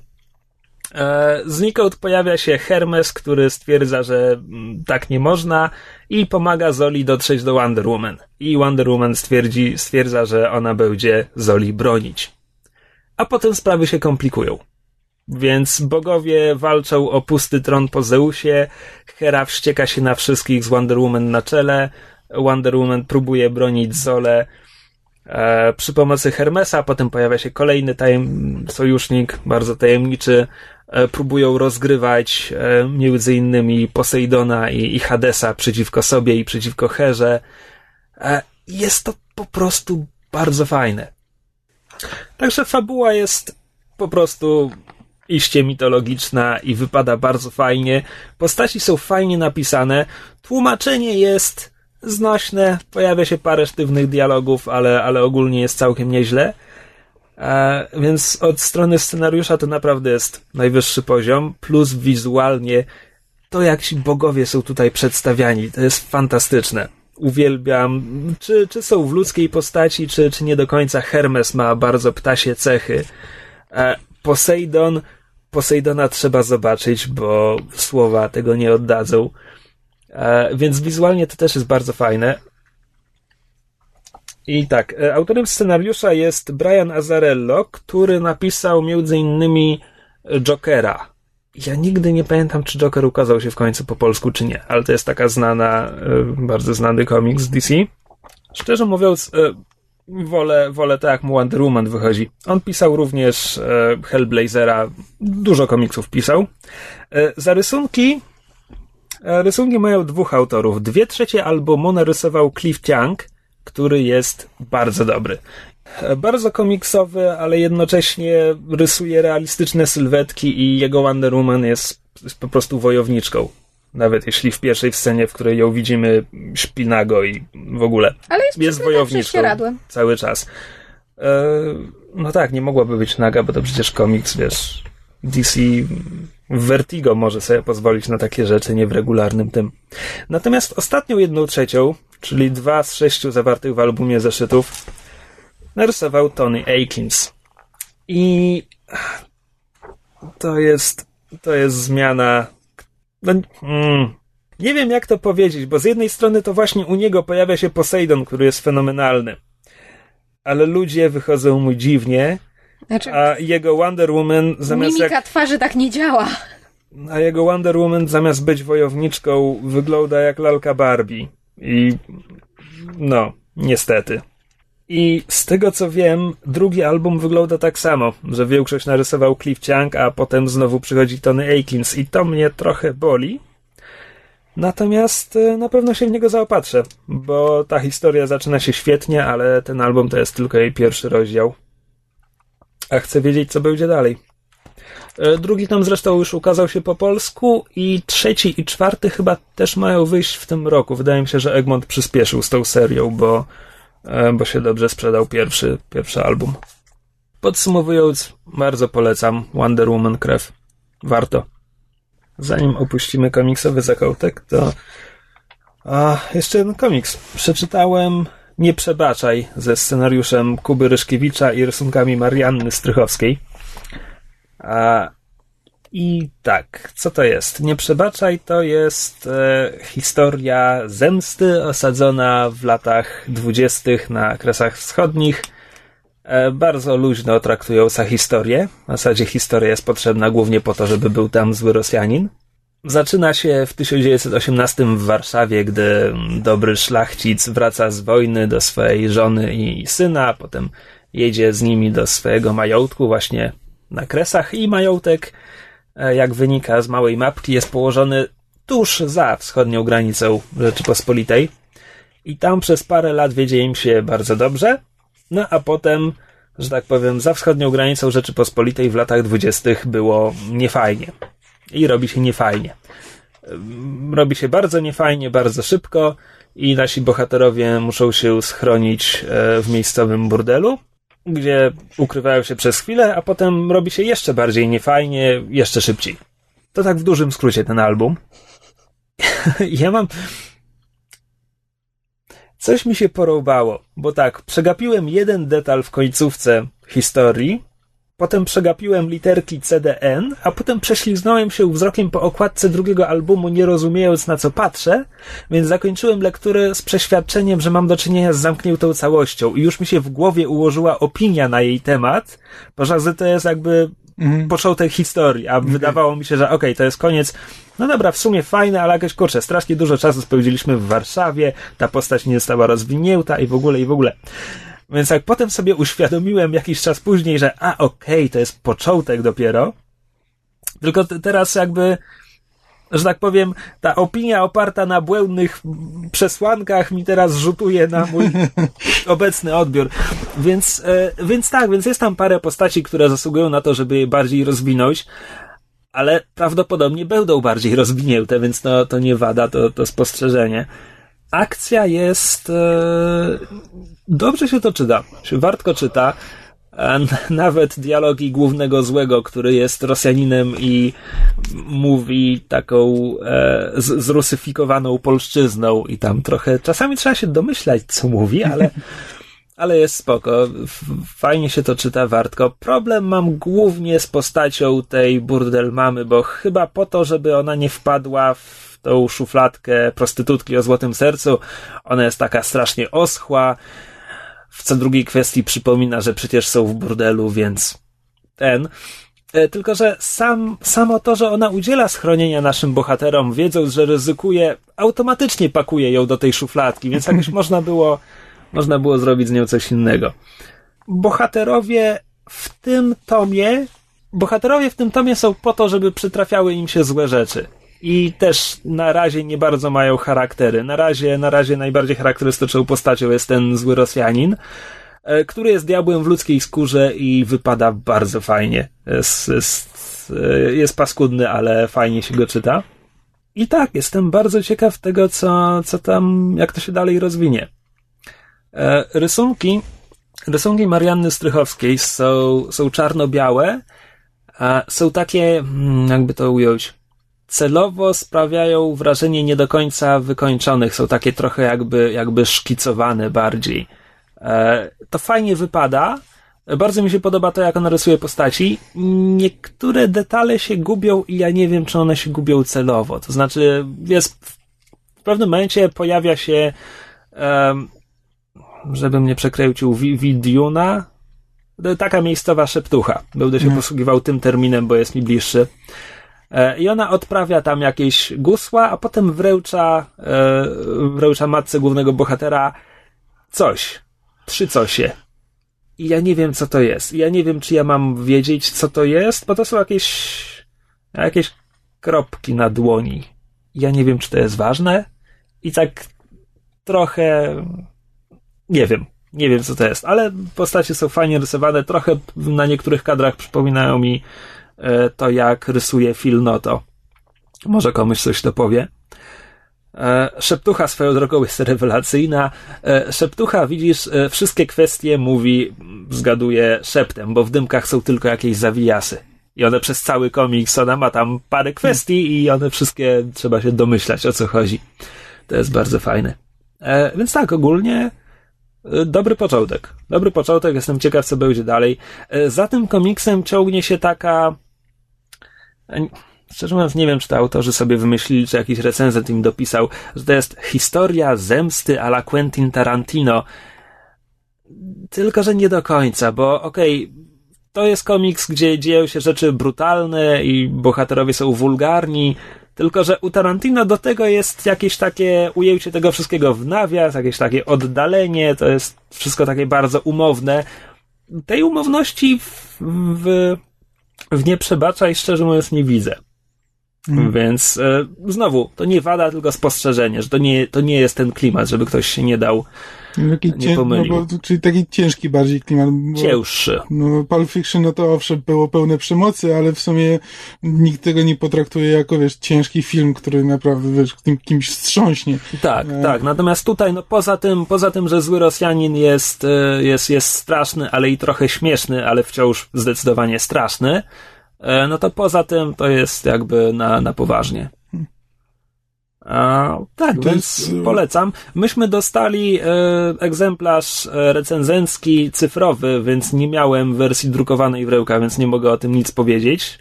C: E, znikąd pojawia się Hermes, który stwierdza, że mm, tak nie można i pomaga Zoli dotrzeć do Wonder Woman. I Wonder Woman stwierdzi, stwierdza, że ona będzie Zoli bronić. A potem sprawy się komplikują. Więc bogowie walczą o pusty tron po Zeusie, Hera wścieka się na wszystkich z Wonder Woman na czele, Wonder Woman próbuje bronić Zolę, e, przy pomocy Hermesa, potem pojawia się kolejny tajem, sojusznik, bardzo tajemniczy. E, próbują rozgrywać e, między innymi Poseidona i, i Hadesa przeciwko sobie i przeciwko Herze. E, jest to po prostu bardzo fajne. Także fabuła jest po prostu iście mitologiczna i wypada bardzo fajnie. Postaci są fajnie napisane. Tłumaczenie jest znośne, pojawia się parę sztywnych dialogów, ale, ale ogólnie jest całkiem nieźle. E, więc od strony scenariusza to naprawdę jest najwyższy poziom, plus wizualnie to, jak ci bogowie są tutaj przedstawiani, to jest fantastyczne. Uwielbiam, czy, czy są w ludzkiej postaci, czy, czy nie do końca. Hermes ma bardzo ptasie cechy. E, Poseidon, Poseidona trzeba zobaczyć, bo słowa tego nie oddadzą. E, więc wizualnie to też jest bardzo fajne. I tak, e, autorem scenariusza jest Brian Azarello, który napisał między innymi Jokera. Ja nigdy nie pamiętam, czy Joker ukazał się w końcu po polsku, czy nie, ale to jest taka znana, e, bardzo znany komiks DC. Szczerze mówiąc, e, wolę, wolę tak jak mu Wonder Woman wychodzi. On pisał również e, Hellblazera, dużo komiksów pisał. E, za rysunki E, Rysunki mają dwóch autorów. Dwie trzecie albumu narysował Cliff Chiang, który jest bardzo dobry. E, Bardzo komiksowy, ale jednocześnie rysuje realistyczne sylwetki i jego Wonder Woman jest, jest po prostu wojowniczką. Nawet jeśli w pierwszej scenie, w której ją widzimy, śpi nago i w ogóle
B: Ale jest,
C: jest wojowniczką cały czas. E, no tak, nie mogłaby być naga, bo to przecież komiks, wiesz, DC Vertigo może sobie pozwolić na takie rzeczy, nie w regularnym tym. Natomiast ostatnią jedną trzecią, czyli dwa z sześciu zawartych w albumie zeszytów, narysował Tony Akins. I to jest, to jest zmiana. No, mm, nie wiem, jak to powiedzieć, bo z jednej strony to właśnie u niego pojawia się Poseidon, który jest fenomenalny. ale ludzie wychodzą mu dziwnie,
B: Znaczy,
C: a jego Wonder Woman zamiast
B: mimika
C: jak,
B: twarzy tak nie działa.
C: a jego Wonder Woman zamiast być wojowniczką wygląda jak lalka Barbie. I no, niestety. I z tego co wiem, drugi album wygląda tak samo, że większość narysował Cliff Chiang, a potem znowu przychodzi Tony Aikins i to mnie trochę boli. Natomiast e, na pewno się w niego zaopatrzę, bo ta historia zaczyna się świetnie, ale ten album to jest tylko jej pierwszy rozdział. A chcę wiedzieć, co będzie dalej. E, Drugi tom zresztą już ukazał się po polsku i trzeci i czwarty chyba też mają wyjść w tym roku. Wydaje mi się, że Egmont przyspieszył z tą serią, bo, bo się dobrze sprzedał pierwszy, pierwszy album. Podsumowując, bardzo polecam Wonder Woman Krew. Warto. Zanim opuścimy komiksowy zakątek, to a, jeszcze jeden komiks. Przeczytałem Nie przebaczaj ze scenariuszem Kuby Ryszkiewicza i rysunkami Marianny Strychowskiej. A, I tak, co to jest? Nie przebaczaj to jest e, historia zemsty osadzona w latach dwudziestych na Kresach Wschodnich. E, bardzo luźno traktująca historię. W zasadzie historia jest potrzebna głównie po to, żeby był tam zły Rosjanin. Zaczyna się w 1918 w Warszawie, gdy dobry szlachcic wraca z wojny do swojej żony i syna, potem jedzie z nimi do swojego majątku właśnie na Kresach i majątek, jak wynika z małej mapki, jest położony tuż za wschodnią granicą Rzeczypospolitej. I tam przez parę lat wiedzie im się bardzo dobrze, no a potem, że tak powiem, za wschodnią granicą Rzeczypospolitej w latach dwudziestych było niefajnie. I robi się niefajnie. Robi się bardzo niefajnie, bardzo szybko i nasi bohaterowie muszą się schronić e, w miejscowym burdelu, gdzie ukrywają się przez chwilę, a potem robi się jeszcze bardziej niefajnie, jeszcze szybciej. To tak w dużym skrócie ten album. *laughs* ja mam Coś mi się porąbało, bo tak, przegapiłem jeden detal w końcówce historii, potem przegapiłem literki CDN, a potem prześliznąłem się wzrokiem po okładce drugiego albumu, nie rozumiejąc na co patrzę, więc zakończyłem lekturę z przeświadczeniem, że mam do czynienia z zamkniętą całością i już mi się w głowie ułożyła opinia na jej temat, bo że to jest jakby początek historii, a wydawało mi się, że okej, to jest koniec. No dobra, w sumie fajne, ale jakieś kurczę, strasznie dużo czasu spędziliśmy w Warszawie, ta postać nie została rozwinięta i w ogóle, i w ogóle. Więc jak potem sobie uświadomiłem jakiś czas później, że a okej, to jest początek dopiero, tylko teraz jakby, że tak powiem, ta opinia oparta na błędnych przesłankach mi teraz rzutuje na mój *laughs* obecny odbiór. Więc, e, więc tak, więc jest tam parę postaci, które zasługują na to, żeby je bardziej rozwinąć, ale prawdopodobnie będą bardziej rozwinięte, więc to, to nie wada, to, to spostrzeżenie. Akcja jest. E, dobrze się to czyta. Wartko czyta. Nawet dialogi głównego złego, który jest Rosjaninem i mówi taką e, zrusyfikowaną polszczyzną i tam trochę, czasami trzeba się domyślać, co mówi, ale, *laughs* ale jest spoko. Fajnie się to czyta, wartko. Problem mam głównie z postacią tej burdel mamy, bo chyba po to, żeby ona nie wpadła w tą szufladkę prostytutki o złotym sercu, ona jest taka strasznie oschła, w co drugiej kwestii przypomina, że przecież są w burdelu, więc ten. E, Tylko, że sam, samo to, że ona udziela schronienia naszym bohaterom, wiedząc, że ryzykuje, automatycznie pakuje ją do tej szufladki, więc jakoś *laughs* można było, można było zrobić z nią coś innego. Bohaterowie w tym tomie, bohaterowie w tym tomie są po to, żeby przytrafiały im się złe rzeczy. I też na razie nie bardzo mają charaktery. Na razie, na razie najbardziej charakterystyczną postacią jest ten zły Rosjanin, e, który jest diabłem w ludzkiej skórze i wypada bardzo fajnie. Jest, jest, e, jest paskudny, ale fajnie się go czyta. I tak, jestem bardzo ciekaw tego, co, co tam, jak to się dalej rozwinie. E, rysunki, rysunki Marianny Strychowskiej są, są czarno-białe, a są takie, mm, jakby to ująć, celowo sprawiają wrażenie nie do końca wykończonych. Są takie trochę jakby, jakby szkicowane bardziej. E, to fajnie wypada. Bardzo mi się podoba to, jak on rysuje postaci. Niektóre detale się gubią i ja nie wiem, czy one się gubią celowo. To znaczy, jest w pewnym momencie pojawia się em, żebym nie przekręcił, Widiuna, taka miejscowa szeptucha. Będę się posługiwał tym terminem, bo jest mi bliższy. E, I ona odprawia tam jakieś gusła, a potem wręcza, e, wręcza matce głównego bohatera coś. Trzy cosie. I ja nie wiem, co to jest. Ja nie wiem, czy ja mam wiedzieć, co to jest, bo to są jakieś, jakieś kropki na dłoni. Ja nie wiem, czy to jest ważne. I tak trochę, nie wiem. Nie wiem, co to jest, ale postacie są fajnie rysowane. Trochę na niektórych kadrach przypominają mi to, jak rysuje Phil Noto. Może komuś coś to powie. E, Szeptucha swoją drogą jest rewelacyjna. E, Szeptucha, widzisz, e, wszystkie kwestie mówi, zgaduje szeptem, bo w dymkach są tylko jakieś zawijasy. I one przez cały komiks, ona ma tam parę kwestii i one wszystkie trzeba się domyślać, o co chodzi. To jest bardzo fajne. E, więc tak, ogólnie e, dobry początek. Dobry początek, jestem ciekaw, co będzie dalej. E, za tym komiksem ciągnie się taka... Szczerze mówiąc, nie wiem, czy to autorzy sobie wymyślili, czy jakiś recenzent im dopisał, że to jest historia zemsty a la Quentin Tarantino. Tylko, że nie do końca, bo okej, to jest komiks, gdzie dzieją się rzeczy brutalne i bohaterowie są wulgarni, tylko, że u Tarantino do tego jest jakieś takie ujęcie tego wszystkiego w nawias, jakieś takie oddalenie, to jest wszystko takie bardzo umowne. Tej umowności w, w, w nie przebacza i szczerze mówiąc nie widzę.
A: Mhm.
C: Więc e, znowu, to nie wada, tylko spostrzeżenie, że to nie, to nie jest ten klimat, żeby ktoś się nie dał
A: Taki
C: Nie
A: cię, no bo, czyli taki ciężki bardziej klimat. Bo,
C: cięższy.
A: No, Pulp Fiction, no to owszem, było pełne przemocy, ale w sumie nikt tego nie potraktuje jako, wiesz, ciężki film, który naprawdę, wiesz, kim, kimś wstrząśnie.
C: Tak,
A: E.
C: tak. Natomiast tutaj, no poza tym, poza tym, że zły Rosjanin jest, e, jest, jest straszny, ale i trochę śmieszny, ale wciąż zdecydowanie straszny, e, no to poza tym to jest jakby na, na poważnie. A, tak, więc
A: jest, e,
C: polecam. Myśmy dostali e, egzemplarz e, recenzencki cyfrowy, więc nie miałem wersji drukowanej w rękach, więc nie mogę o tym nic powiedzieć.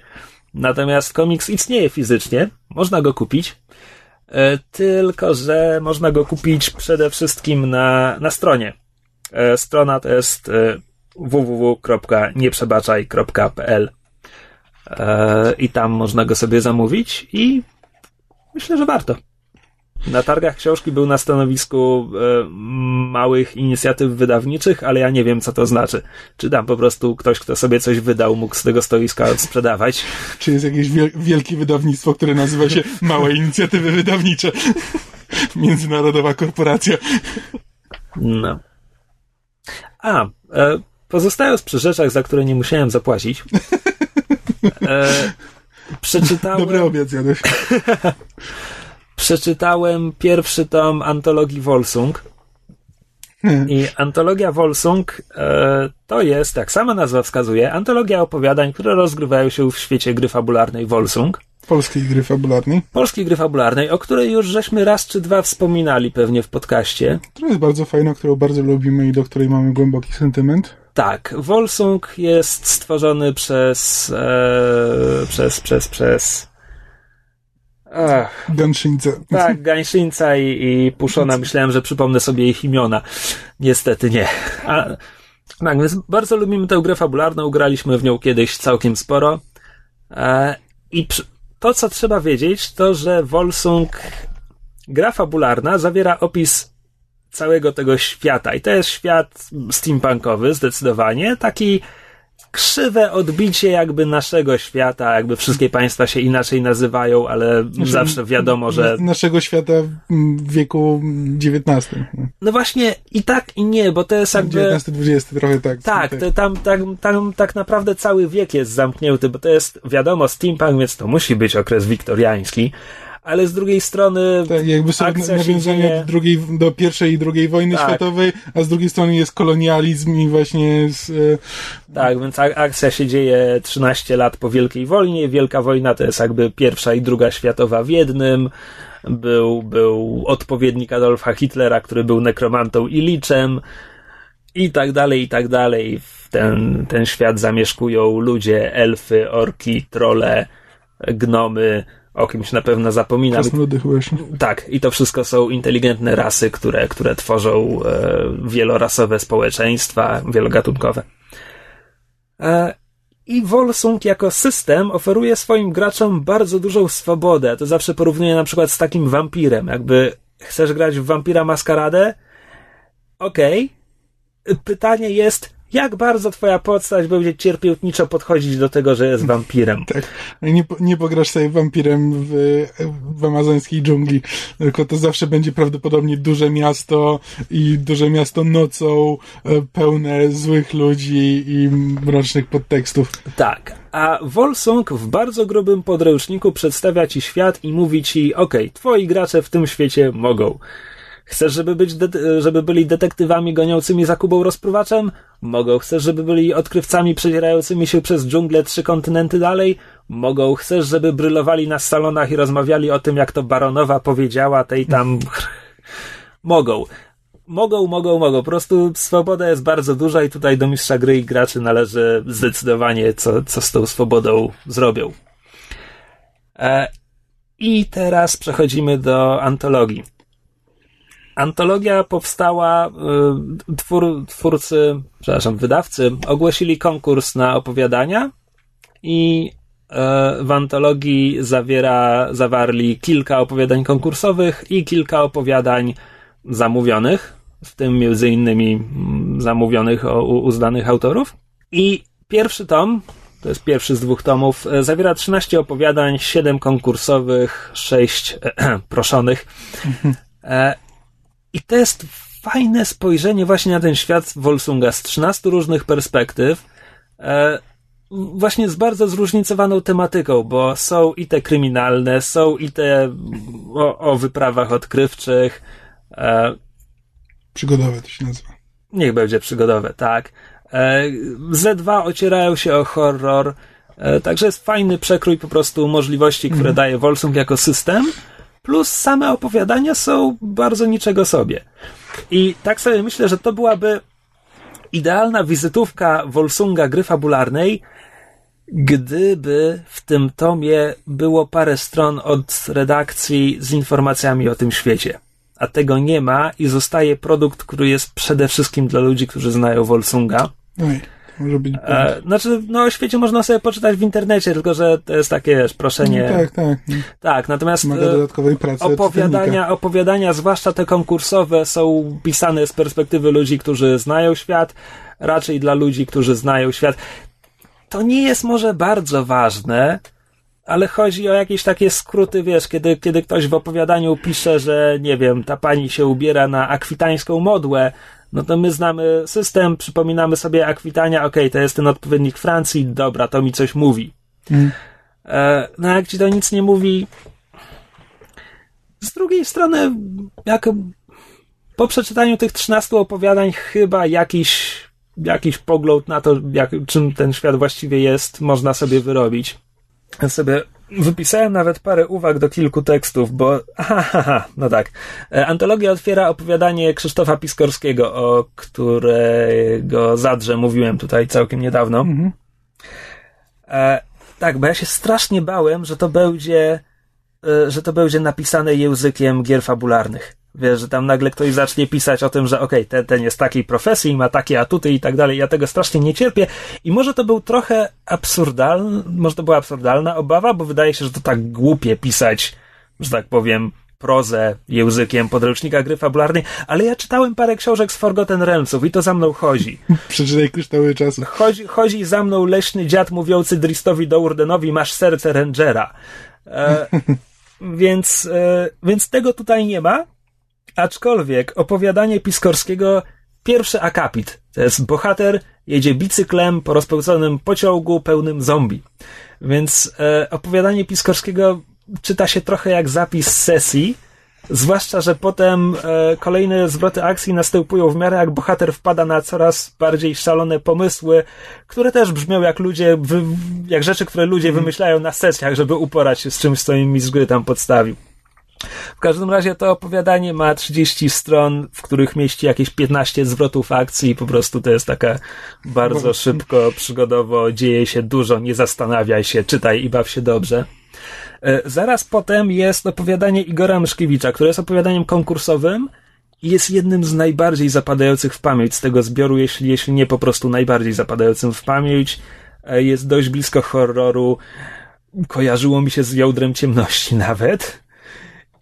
C: Natomiast komiks istnieje fizycznie, można go kupić. E, tylko, że można go kupić przede wszystkim na, na stronie. E, strona to jest e, www.nieprzebaczaj.pl i tam można go sobie zamówić i myślę, że warto. Na targach książki był na stanowisku e, małych inicjatyw wydawniczych, ale ja nie wiem, co to znaczy. Czy tam po prostu ktoś, kto sobie coś wydał, mógł z tego stoiska sprzedawać. *laughs*
A: Czy jest jakieś wiel- wielkie wydawnictwo, które nazywa się Małe Inicjatywy Wydawnicze? *laughs* Międzynarodowa korporacja.
C: No. A, e, pozostając przy rzeczach, za które nie musiałem zapłacić, *laughs* e, przeczytałem,
A: Dobry obiad zjadłeś.
C: Przeczytałem pierwszy tom antologii Volsung. *laughs* I antologia Volsung e, to jest, jak sama nazwa wskazuje, antologia opowiadań, które rozgrywają się w świecie gry fabularnej Volsung.
A: Polskiej gry fabularnej,
C: Polskiej gry fabularnej, o której już żeśmy raz czy dwa wspominali pewnie w podcaście.
A: która jest bardzo fajna, którą bardzo lubimy i do której mamy głęboki sentyment.
C: Tak, Volsung jest stworzony przez, e, przez, przez, przez, ach,
A: Ganszyńca.
C: tak, Gańszyńca i, i Puszona. Myślałem, że przypomnę sobie ich imiona. Niestety nie. A, tak, więc bardzo lubimy tę grę fabularną. Graliśmy w nią kiedyś całkiem sporo. E, I przy, to, co trzeba wiedzieć, to, że Volsung, gra fabularna, zawiera opis całego tego świata. I to jest świat steampunkowy, zdecydowanie. Taki krzywe odbicie jakby naszego świata, jakby wszystkie państwa się inaczej nazywają, ale zawsze wiadomo, że
A: Na, naszego świata w wieku XIX.
C: no właśnie i tak i nie, bo to jest jakby
A: XIX-XX, trochę tak.
C: tak, to, tam, tam, tam tak naprawdę cały wiek jest zamknięty, bo to jest wiadomo steampunk, więc to musi być okres wiktoriański, ale z drugiej strony
A: Tak, jakby są nawiązania
C: dzieje-
A: do, drugiej, do pierwszej i drugiej wojny
C: Tak.
A: światowej, a z drugiej strony jest kolonializm i właśnie z, e,
C: Tak, więc ak- akcja się dzieje 13 lat po Wielkiej Wojnie. Wielka Wojna to jest jakby pierwsza i druga światowa w jednym. Był, był odpowiednik Adolfa Hitlera, który był nekromantą i liczem. I tak dalej, i tak dalej. Ten, ten świat zamieszkują ludzie, elfy, orki, trole, gnomy, o kimś na pewno zapominam.
A: Krasnoludy właśnie.
C: Tak, i to wszystko są inteligentne rasy, które, które tworzą e, wielorasowe społeczeństwa, wielogatunkowe. E, I Volsung jako system oferuje swoim graczom bardzo dużą swobodę. To zawsze porównuję na przykład z takim wampirem. Jakby chcesz grać w wampira maskaradę? Okej. Okay. Pytanie jest, jak bardzo twoja postać będzie cierpiętniczo podchodzić do tego, że jest wampirem.
A: Tak. Nie, nie pograsz sobie wampirem w, w amazońskiej dżungli, tylko to zawsze będzie prawdopodobnie duże miasto i duże miasto nocą, e, pełne złych ludzi i mrocznych podtekstów.
C: Tak. A Volsung w bardzo grubym podręczniku przedstawia ci świat i mówi ci, okej, okay, twoi gracze w tym świecie mogą. Chcesz, żeby, być żeby byli detektywami goniącymi za Kubą rozpruwaczem? Mogą. Chcesz, żeby byli odkrywcami przedzierającymi się przez dżunglę trzy kontynenty dalej? Mogą. Chcesz, żeby brylowali na salonach i rozmawiali o tym, jak to baronowa powiedziała tej tam... *laughs* mogą. Mogą, mogą, mogą. Po prostu swoboda jest bardzo duża i tutaj do mistrza gry i graczy należy zdecydowanie, co, co z tą swobodą zrobią. E, I teraz przechodzimy do antologii. Antologia powstała, y, twór, twórcy, przepraszam, wydawcy ogłosili konkurs na opowiadania i y, w antologii zawiera, zawarli kilka opowiadań konkursowych i kilka opowiadań zamówionych, w tym między innymi mm, zamówionych u uznanych autorów. I pierwszy tom, to jest pierwszy z dwóch tomów, y, zawiera 13 opowiadań, 7 konkursowych, 6 *clears throat* proszonych. I to jest fajne spojrzenie właśnie na ten świat Volsunga z 13 różnych perspektyw. E, właśnie z bardzo zróżnicowaną tematyką, bo są i te kryminalne, są i te o, o wyprawach odkrywczych. E,
A: przygodowe to się nazywa.
C: Niech będzie przygodowe, tak. E, Z2 ocierają się o horror. E, także jest fajny przekrój po prostu możliwości, które mm. daje Volsung jako system plus same opowiadania są bardzo niczego sobie. I tak sobie myślę, że to byłaby idealna wizytówka Volsunga gry fabularnej, gdyby w tym tomie było parę stron od redakcji z informacjami o tym świecie. A tego nie ma i zostaje produkt, który jest przede wszystkim dla ludzi, którzy znają Volsunga.
A: Oj. Może być.
C: E, znaczy, no o świecie można sobie poczytać w internecie, tylko że to jest takie wiesz, proszenie.
A: No, tak, tak.
C: Tak, natomiast
A: e,
C: opowiadania, opowiadania, zwłaszcza te konkursowe, są pisane z perspektywy ludzi, którzy znają świat, raczej dla ludzi, którzy znają świat. To nie jest może bardzo ważne, ale chodzi o jakieś takie skróty, wiesz, kiedy, kiedy ktoś w opowiadaniu pisze, że nie wiem, ta pani się ubiera na akwitańską modłę, no to my znamy system, przypominamy sobie akwitania, okej, okay, to jest ten odpowiednik Francji, dobra, to mi coś mówi. Mm. E, no jak ci to nic nie mówi. Z drugiej strony, jak po przeczytaniu tych 13 opowiadań, chyba jakiś, jakiś pogląd na to, jak, czym ten świat właściwie jest, można sobie wyrobić. Ja sobie Wypisałem nawet parę uwag do kilku tekstów, bo. *laughs* Aha, no tak. E, antologia otwiera opowiadanie Krzysztofa Piskorskiego, o którego zadrze mówiłem tutaj całkiem niedawno. Mhm. E, tak, bo ja się strasznie bałem, że to będzie, e, że to będzie napisane językiem gier fabularnych. Wiesz, że tam nagle ktoś zacznie pisać o tym, że okej, okay, ten, ten jest takiej profesji, ma takie atuty i tak dalej. Ja tego strasznie nie cierpię. I może to był trochę absurdalny, może to była absurdalna obawa, bo wydaje się, że to tak głupie pisać, że tak powiem, prozę językiem podręcznika gry fabularnej, ale ja czytałem parę książek z Forgotten Realmsów i to za mną chodzi. *laughs*
A: Przeczytaj kryształy czasu.
C: Chodzi, chodzi za mną leśny dziad mówiący Dristowi Dourdenowi, masz serce Rangera. E, *laughs* więc, e, więc tego tutaj nie ma. Aczkolwiek opowiadanie Piskorskiego, pierwszy akapit, to jest bohater jedzie bicyklem po rozpełconym pociągu pełnym zombie. Więc e, opowiadanie Piskorskiego czyta się trochę jak zapis sesji, zwłaszcza, że potem e, kolejne zwroty akcji następują w miarę jak bohater wpada na coraz bardziej szalone pomysły, które też brzmią jak ludzie, wy, jak rzeczy, które ludzie wymyślają na sesjach, żeby uporać się z czymś, co im z gry tam podstawił. W każdym razie to opowiadanie ma 30 stron, w których mieści jakieś 15 zwrotów akcji i po prostu to jest taka bardzo szybko, przygodowo, dzieje się dużo, nie zastanawiaj się, czytaj i baw się dobrze. E, zaraz potem jest opowiadanie Igora Myszkiewicza, które jest opowiadaniem konkursowym i jest jednym z najbardziej zapadających w pamięć z tego zbioru, jeśli, jeśli nie po prostu najbardziej zapadającym w pamięć. E, jest dość blisko horroru. Kojarzyło mi się z jądrem ciemności *laughs* nawet.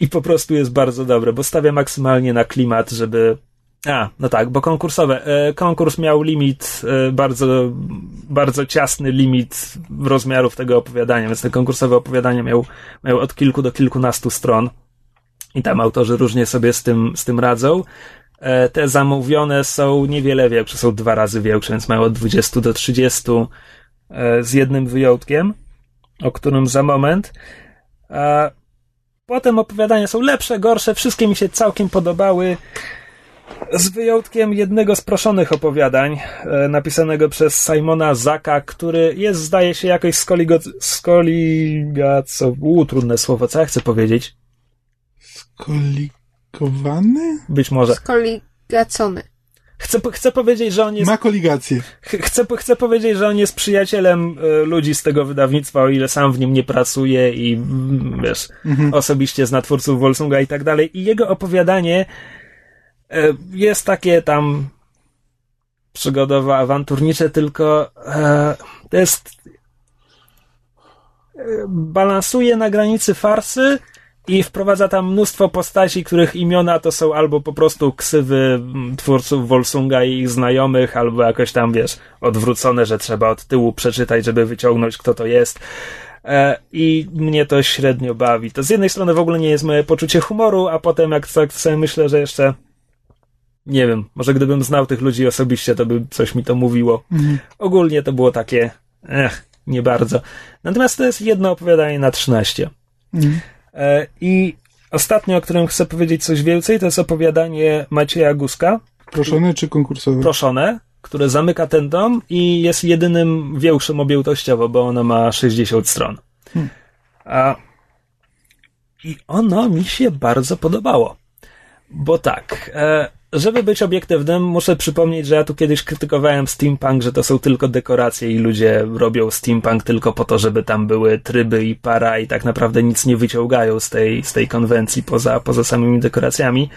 C: I po prostu jest bardzo dobre, bo stawia maksymalnie na klimat, żeby a, no tak, bo konkursowe. E, konkurs miał limit, e, bardzo, bardzo ciasny limit rozmiarów tego opowiadania, więc te konkursowe opowiadania miał, miał od kilku do kilkunastu stron. I tam autorzy różnie sobie z tym, z tym radzą. E, te zamówione są niewiele większe, są dwa razy większe, więc mają od 20 do 30 z jednym wyjątkiem, o którym za moment. Potem opowiadania są lepsze, gorsze, wszystkie mi się całkiem podobały. Z wyjątkiem jednego z proszonych opowiadań, e, napisanego przez Simona Zaka, który jest, zdaje się, jakoś skoligo... skoligaco... Uuu, trudne słowo, co ja chcę powiedzieć?
A: Skoligowany?
C: Być może.
B: Skoligacony.
C: Chcę, chcę powiedzieć, że on jest...
A: Ma koligację.
C: Chcę, chcę powiedzieć, że on jest przyjacielem e, ludzi z tego wydawnictwa, o ile sam w nim nie pracuje i, mm, wiesz, mhm. osobiście zna twórców Wolsunga i tak dalej. I jego opowiadanie E, jest takie tam przygodowe, awanturnicze, tylko e, to jest balansuje na granicy farsy i wprowadza tam mnóstwo postaci, których imiona to są albo po prostu ksywy twórców Wolsunga i ich znajomych, albo jakoś tam, wiesz, odwrócone, że trzeba od tyłu przeczytać, żeby wyciągnąć, kto to jest. I mnie to średnio bawi. To z jednej strony w ogóle nie jest moje poczucie humoru, a potem jak tak sobie myślę, że jeszcze nie wiem, może gdybym znał tych ludzi osobiście, to by coś mi to mówiło. Mhm. Ogólnie to było takie, ech, nie bardzo. Natomiast to jest jedno opowiadanie na 13. Mhm. E, I ostatnie, o którym chcę powiedzieć coś więcej, to jest opowiadanie Macieja Guska.
A: Proszone czy konkursowe?
C: Proszone, które zamyka ten dom i jest jedynym większym objętościowo, bo ono ma 60 stron. Hmm. A, I ono mi się bardzo podobało. Bo tak, e, żeby być obiektywnym, muszę przypomnieć, że ja tu kiedyś krytykowałem steampunk, że to są tylko dekoracje i ludzie robią steampunk tylko po to, żeby tam były tryby i para i tak naprawdę nic nie wyciągają z tej, z tej konwencji poza, poza samymi dekoracjami.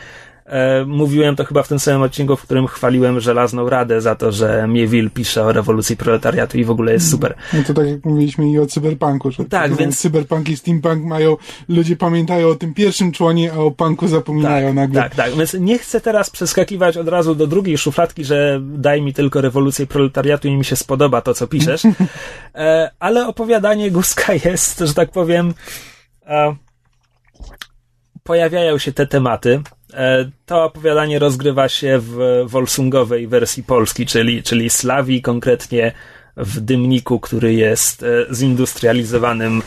C: E, mówiłem to chyba w tym samym odcinku, w którym chwaliłem Żelazną Radę za to, że Miewil pisze o rewolucji proletariatu i w ogóle jest super.
A: No to tak jak mówiliśmy i o cyberpunku, że
C: tak, więc...
A: cyberpunk i steampunk mają, ludzie pamiętają o tym pierwszym członie, a o punku zapominają
C: tak,
A: nagle.
C: Tak, tak, więc nie chcę teraz przeskakiwać od razu do drugiej szufladki, że daj mi tylko rewolucję proletariatu i mi się spodoba to, co piszesz, *laughs* e, ale opowiadanie Guska jest, że tak powiem, e, pojawiają się te tematy, to opowiadanie rozgrywa się w Wolsungowej wersji polskiej, czyli, czyli Slawii, konkretnie w Dymniku, który jest e, zindustrializowanym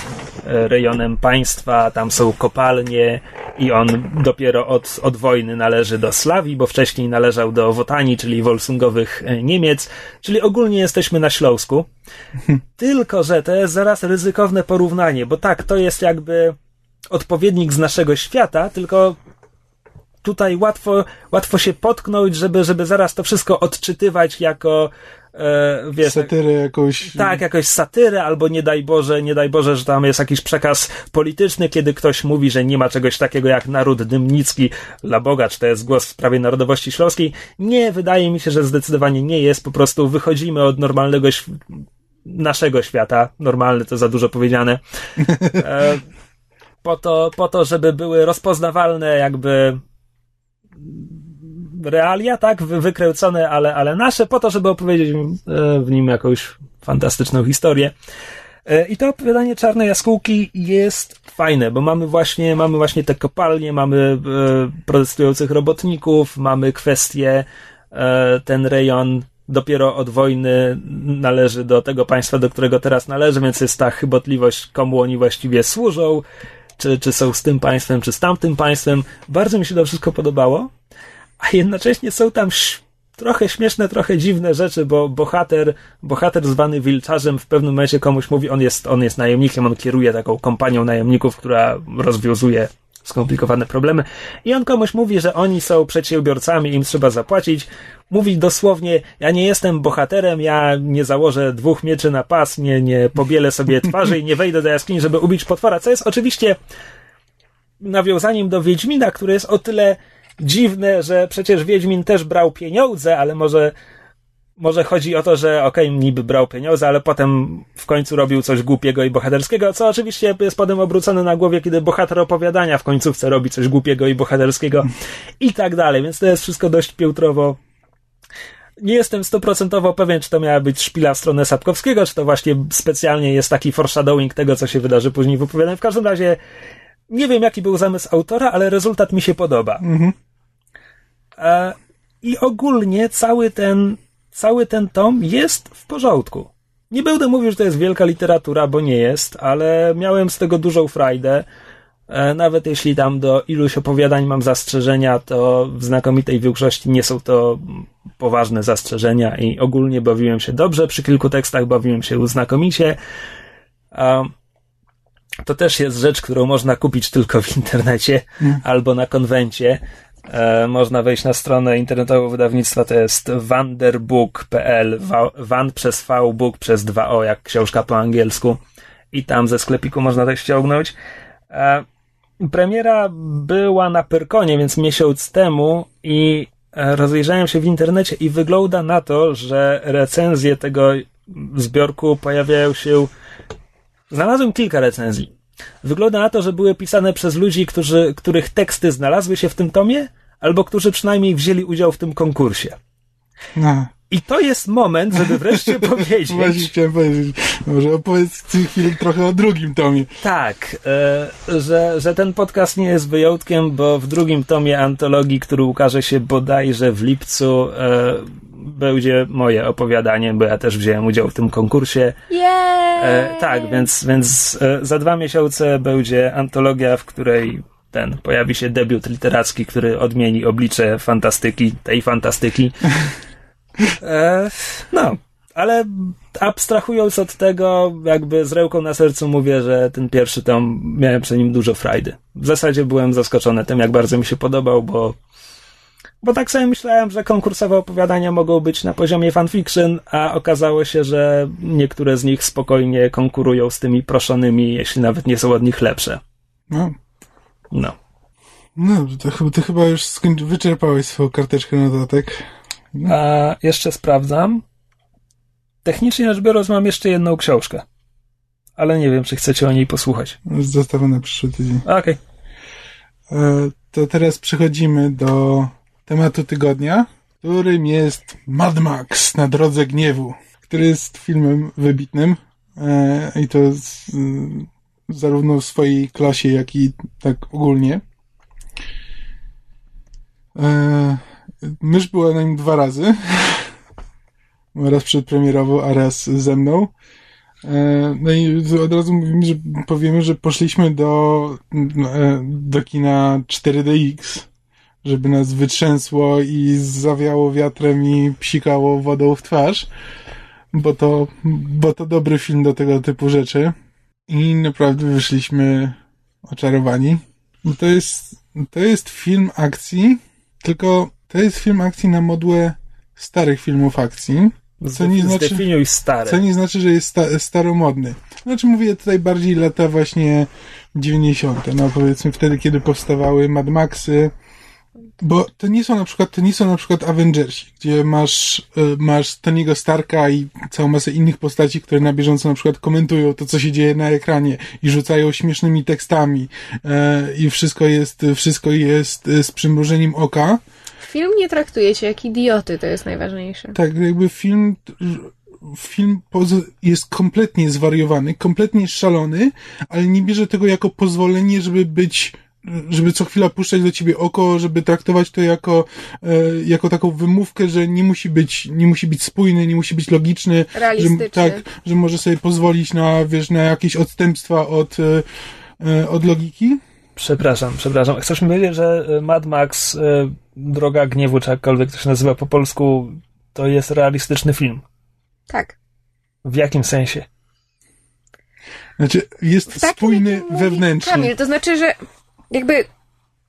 C: e, rejonem państwa. Tam są kopalnie i on dopiero od, od wojny należy do Slawii, bo wcześniej należał do Wotanii, czyli Wolsungowych Niemiec, czyli ogólnie jesteśmy na Śląsku. *laughs* Tylko, że to jest zaraz ryzykowne porównanie, bo tak, to jest jakby odpowiednik z naszego świata, tylko tutaj łatwo, łatwo się potknąć, żeby, żeby zaraz to wszystko odczytywać jako
A: e, wiesz, satyrę jakąś.
C: Tak, jakąś satyrę, albo nie daj Boże, nie daj Boże, że tam jest jakiś przekaz polityczny, kiedy ktoś mówi, że nie ma czegoś takiego jak naród dymnicki, dla Boga, czy to jest głos w sprawie narodowości śląskiej. Nie, wydaje mi się, że zdecydowanie nie jest, po prostu wychodzimy od normalnego naszego świata, normalny to za dużo powiedziane, e, po to, po to, żeby były rozpoznawalne jakby realia, tak, wykręcone, ale, ale nasze, po to, żeby opowiedzieć e, w nim jakąś fantastyczną historię. E, I to opowiadanie Czarnej Jaskółki jest fajne, bo mamy właśnie, mamy właśnie te kopalnie, mamy e, protestujących robotników, mamy kwestię, ten rejon dopiero od wojny należy do tego państwa, do którego teraz należy, więc jest ta chybotliwość, komu oni właściwie służą, czy, czy są z tym państwem, czy z tamtym państwem. Bardzo mi się to wszystko podobało, a jednocześnie są tam trochę śmieszne, trochę dziwne rzeczy, bo bohater, bohater zwany Wilczarzem w pewnym momencie komuś mówi, on jest, on jest najemnikiem, on kieruje taką kompanią najemników, która rozwiązuje skomplikowane problemy. I on komuś mówi, że oni są przedsiębiorcami, im trzeba zapłacić. Mówi dosłownie, ja nie jestem bohaterem, ja nie założę dwóch mieczy na pas, nie, nie pobielę sobie *laughs* twarzy i nie wejdę do jaskini, żeby ubić potwora, co jest oczywiście nawiązaniem do Wiedźmina, który jest o tyle dziwne, że przecież Wiedźmin też brał pieniądze, ale może może chodzi o to, że okej, okay, niby brał pieniądze, ale potem w końcu robił coś głupiego i bohaterskiego, co oczywiście jest potem obrócone na głowie, kiedy bohater opowiadania w końcówce robi coś głupiego i bohaterskiego i tak dalej, więc to jest wszystko dość piętrowo. Nie jestem stuprocentowo pewien, czy to miała być szpila w stronę Sapkowskiego, czy to właśnie specjalnie jest taki foreshadowing tego, co się wydarzy później w opowiadaniu. W każdym razie nie wiem, jaki był zamysł autora, ale rezultat mi się podoba. Mhm. E, I ogólnie cały ten cały ten tom jest w porządku. Nie będę mówił, że to jest wielka literatura, bo nie jest, ale miałem z tego dużą frajdę. E, nawet jeśli tam do iluś opowiadań mam zastrzeżenia, to w znakomitej większości nie są to poważne zastrzeżenia i ogólnie bawiłem się dobrze. Przy kilku tekstach bawiłem się znakomicie. To też jest rzecz, którą można kupić tylko w internecie albo na konwencie. E, można wejść na stronę internetową wydawnictwa, to jest wanderbook.pl, van przez V, book przez 2o, jak książka po angielsku. I tam ze sklepiku można tak ściągnąć. E, premiera była na Pyrkonie, więc miesiąc temu i e, rozejrzałem się w internecie i wygląda na to, że recenzje tego zbiorku pojawiają się. Znalazłem kilka recenzji. Wygląda na to, że były pisane przez ludzi, którzy, których teksty znalazły się w tym tomie, albo którzy przynajmniej wzięli udział w tym konkursie. No. I to jest moment, żeby wreszcie *laughs* powiedzieć.
A: Właśnie chciałem powiedzieć. Może opowiedz chwilę trochę o drugim tomie.
C: Tak, e, że, że ten podcast nie jest wyjątkiem, bo w drugim tomie antologii, który ukaże się bodajże w lipcu, e, będzie moje opowiadanie, bo ja też wziąłem udział w tym konkursie.
B: E,
C: tak, więc, więc e, za dwa miesiące będzie antologia, w której ten pojawi się debiut literacki, który odmieni oblicze fantastyki, tej fantastyki. E, no, ale abstrahując od tego, jakby z ręką na sercu mówię, że ten pierwszy tom miałem przy nim dużo frajdy. W zasadzie byłem zaskoczony tym, jak bardzo mi się podobał, bo bo tak sobie myślałem, że konkursowe opowiadania mogą być na poziomie fanfiction, a okazało się, że niektóre z nich spokojnie konkurują z tymi proszonymi, jeśli nawet nie są od nich lepsze.
A: No.
C: No.
A: No, to, to chyba już skończy, wyczerpałeś swoją karteczkę notatek.
C: No. A jeszcze sprawdzam. Technicznie rzecz biorąc, mam jeszcze jedną książkę. Ale nie wiem, czy chcecie o niej posłuchać.
A: Zostawię na przyszły tydzień.
C: Okej. Okay.
A: E, to teraz przechodzimy do tematu tygodnia, którym jest Mad Max na drodze gniewu, który jest filmem wybitnym e, i to z, zarówno w swojej klasie, jak i tak ogólnie. E, mysz była na nim dwa razy. *laughs* raz przedpremierowo, a raz ze mną. E, no i od razu mówimy, że powiemy, że poszliśmy do, e, do kina 4DX żeby nas wytrzęsło i zawiało wiatrem i psikało wodą w twarz, bo to, bo to dobry film do tego typu rzeczy. I naprawdę wyszliśmy oczarowani. To jest, to jest film akcji, tylko to jest film akcji na modłę starych filmów akcji.
C: Co nie, znaczy,
A: co nie znaczy, że jest sta, staromodny. Znaczy mówię tutaj bardziej lata właśnie 90. No powiedzmy wtedy, kiedy powstawały Mad Maxy, bo to nie są na przykład, to nie są na przykład Avengersi, gdzie masz, y, masz Tony'ego Starka i całą masę innych postaci, które na bieżąco na przykład komentują to, co się dzieje na ekranie i rzucają śmiesznymi tekstami e, i wszystko jest, wszystko jest y, z przymrużeniem oka.
B: Film nie traktuje się jak idioty, to jest najważniejsze.
A: Tak, jakby film film jest kompletnie zwariowany, kompletnie szalony, ale nie bierze tego jako pozwolenie, żeby być żeby co chwila puszczać do ciebie oko, żeby traktować to jako, e, jako taką wymówkę, że nie musi być, nie musi być spójny, nie musi być logiczny.
B: Realistyczny.
A: Że, tak, że może sobie pozwolić na, wiesz, na jakieś odstępstwa od, e, e od logiki.
C: Przepraszam, przepraszam. Chcesz mi powiedzieć, że Mad Max, e, Droga Gniewu, czy jakkolwiek to się nazywa po polsku, to jest realistyczny film?
B: Tak.
C: W jakim sensie?
A: Znaczy, jest spójny wewnętrznie.
B: Kamil, to znaczy, że jakby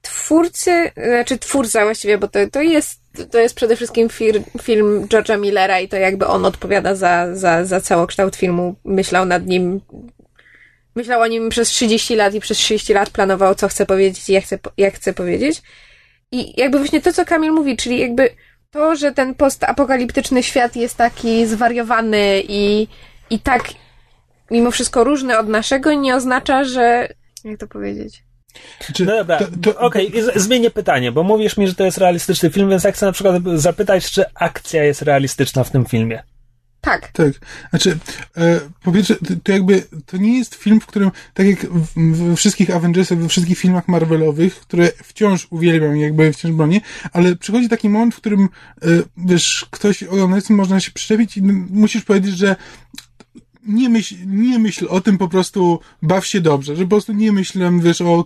B: twórcy, znaczy twórca właściwie, bo to, to jest to jest przede wszystkim fir, film George'a Millera i to jakby on odpowiada za, za, za całokształt filmu. Myślał nad nim, myślał o nim przez 30 lat i przez 30 lat planował, co chce powiedzieć i jak chce, jak chce powiedzieć. I jakby właśnie to, co Kamil mówi, czyli jakby to, że ten postapokaliptyczny świat jest taki zwariowany i, i tak mimo wszystko różny od naszego, nie oznacza, że. Jak to powiedzieć?
C: Czy, no dobra, okej, okay. zmienię pytanie, bo mówisz mi, że to jest realistyczny film, więc ja chcę na przykład zapytać, czy akcja jest realistyczna w tym filmie.
B: Tak.
A: Tak. Znaczy, e, po pierwsze, to, to, jakby, to nie jest film, w którym, tak jak we wszystkich Avengersach, we wszystkich filmach Marvelowych, które wciąż uwielbiam, jakby wciąż bronię, ale przychodzi taki moment, w którym, e, wiesz, ktoś oglądający można się przyczepić i musisz powiedzieć, że nie myśl, nie myśl o tym, po prostu baw się dobrze, że po prostu nie myślę, wiesz, o,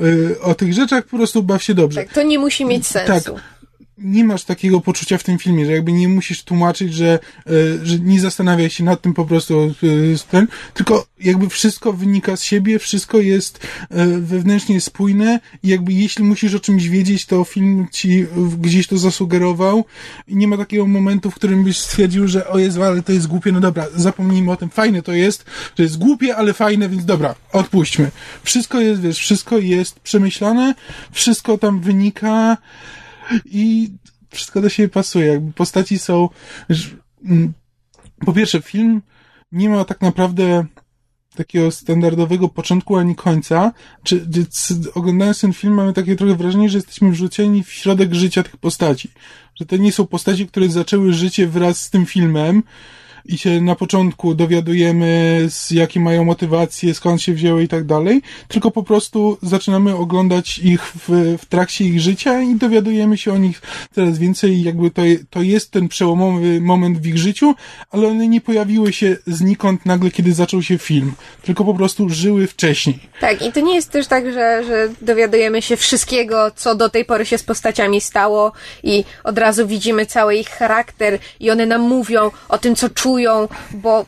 A: e, o tych rzeczach, po prostu baw się dobrze.
B: Tak, to nie musi mieć sensu.
A: Tak nie masz takiego poczucia w tym filmie, że jakby nie musisz tłumaczyć, że, e, że nie zastanawiaj się nad tym po prostu e, ten, tylko jakby wszystko wynika z siebie, wszystko jest e, wewnętrznie spójne i jakby jeśli musisz o czymś wiedzieć, to film ci gdzieś to zasugerował i nie ma takiego momentu, w którym byś stwierdził, że o Jezu, ale to jest głupie, no dobra, zapomnijmy o tym, fajne to jest, że jest głupie, ale fajne, więc dobra, odpuśćmy. Wszystko jest, wiesz, wszystko jest przemyślane, wszystko tam wynika i wszystko do siebie pasuje. Jakby postaci są. Mm, po pierwsze, film nie ma tak naprawdę takiego standardowego początku ani końca. Czy, oglądając ten film mamy takie trochę wrażenie, że jesteśmy wrzuceni w środek życia tych postaci. Że to nie są postaci, które zaczęły życie wraz z tym filmem, i się na początku dowiadujemy, z jakie mają motywacje, skąd się wzięły i tak dalej, tylko po prostu zaczynamy oglądać ich w, w trakcie ich życia i dowiadujemy się o nich coraz więcej. Jakby to, to jest ten przełomowy moment w ich życiu, ale one nie pojawiły się znikąd nagle, kiedy zaczął się film, tylko po prostu żyły wcześniej.
B: Tak, i to nie jest też tak, że, że dowiadujemy się wszystkiego, co do tej pory się z postaciami stało i od razu widzimy cały ich charakter i one nam mówią o tym, co czują bo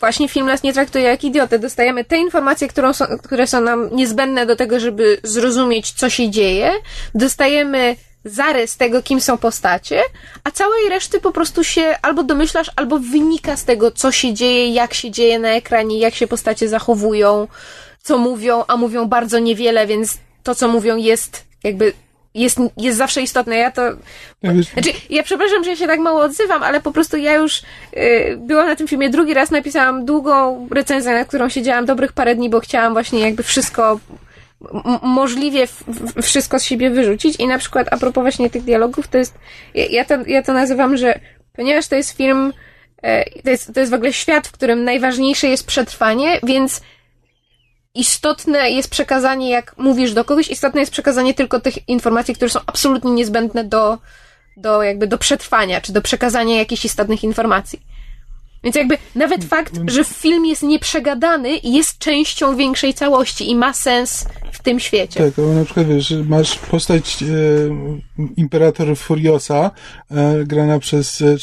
B: właśnie film nas nie traktuje jak idiotę. Dostajemy te informacje, są, które są nam niezbędne do tego, żeby zrozumieć, co się dzieje. Dostajemy zarys tego, kim są postacie, a całej reszty po prostu się albo domyślasz, albo wynika z tego, co się dzieje, jak się dzieje na ekranie, jak się postacie zachowują, co mówią, a mówią bardzo niewiele, więc to, co mówią, jest jakby jest, jest zawsze istotne. Ja to. Znaczy, ja przepraszam, że ja się tak mało odzywam, ale po prostu ja już y, byłam na tym filmie drugi raz, napisałam długą recenzję, na którą siedziałam dobrych parę dni, bo chciałam właśnie jakby wszystko możliwie wszystko z siebie wyrzucić i na przykład a propos właśnie tych dialogów, to jest, ja to, ja to nazywam, że ponieważ to jest film, e, to jest, to jest w ogóle świat, w którym najważniejsze jest przetrwanie, więc istotne jest przekazanie, jak mówisz do kogoś, istotne jest przekazanie tylko tych informacji, które są absolutnie niezbędne do, do jakby do przetrwania, czy do przekazania jakichś istotnych informacji. Więc jakby nawet fakt, że film jest nieprzegadany, jest częścią większej całości i ma sens w tym świecie.
A: Tak, bo na przykład wiesz, masz postać e, Imperator Furiosa, e, grana przez e,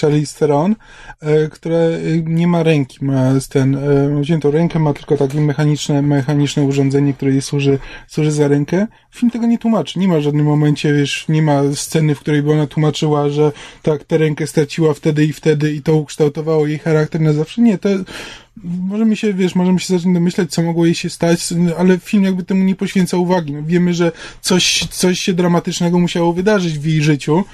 A: Charlize Theron, e, która e, nie ma ręki, ma ten, e, wziętą rękę, ma tylko takie mechaniczne, mechaniczne urządzenie, które jej służy, służy za rękę. Film tego nie tłumaczy. Nie ma w żadnym momencie, wiesz, nie ma sceny, w której by ona tłumaczyła, że tak, tę rękę straciła wtedy i wtedy i to ukształtowało jej charakter na zawsze. Nie, to możemy się, wiesz, możemy się zacząć domyślać, co mogło jej się stać, ale film jakby temu nie poświęca uwagi. No, wiemy, że coś, coś się dramatycznego musiało wydarzyć w jej życiu,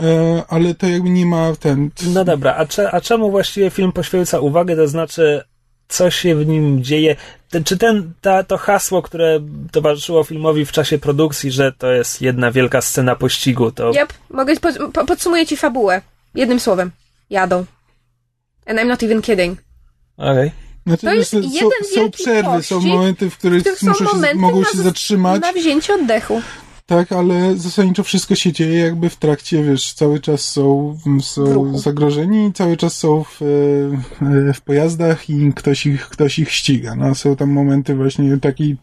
A: e, ale to jakby nie ma ten...
C: No dobra, a, cze, a czemu właściwie film poświęca uwagę, to znaczy co się w nim dzieje. Czy ten, ta, to hasło, które towarzyszyło filmowi w czasie produkcji, że to jest jedna wielka scena pościgu, to...
B: Yep, mogę, po, podsumuję ci fabułę. Jednym słowem. Jadą. And I'm not even kidding.
C: Okej. Okay.
B: Znaczy, to jest są, jeden
A: są przerwy,
B: pościg,
A: są momenty, w których, muszą się, mogą się zatrzymać.
B: Na wzięcie oddechu.
A: Tak, ale zasadniczo wszystko się dzieje jakby w trakcie, wiesz, cały czas są, są zagrożeni cały czas są w, e, w pojazdach i ktoś ich, ktoś ich ściga. No, są tam momenty właśnie takiej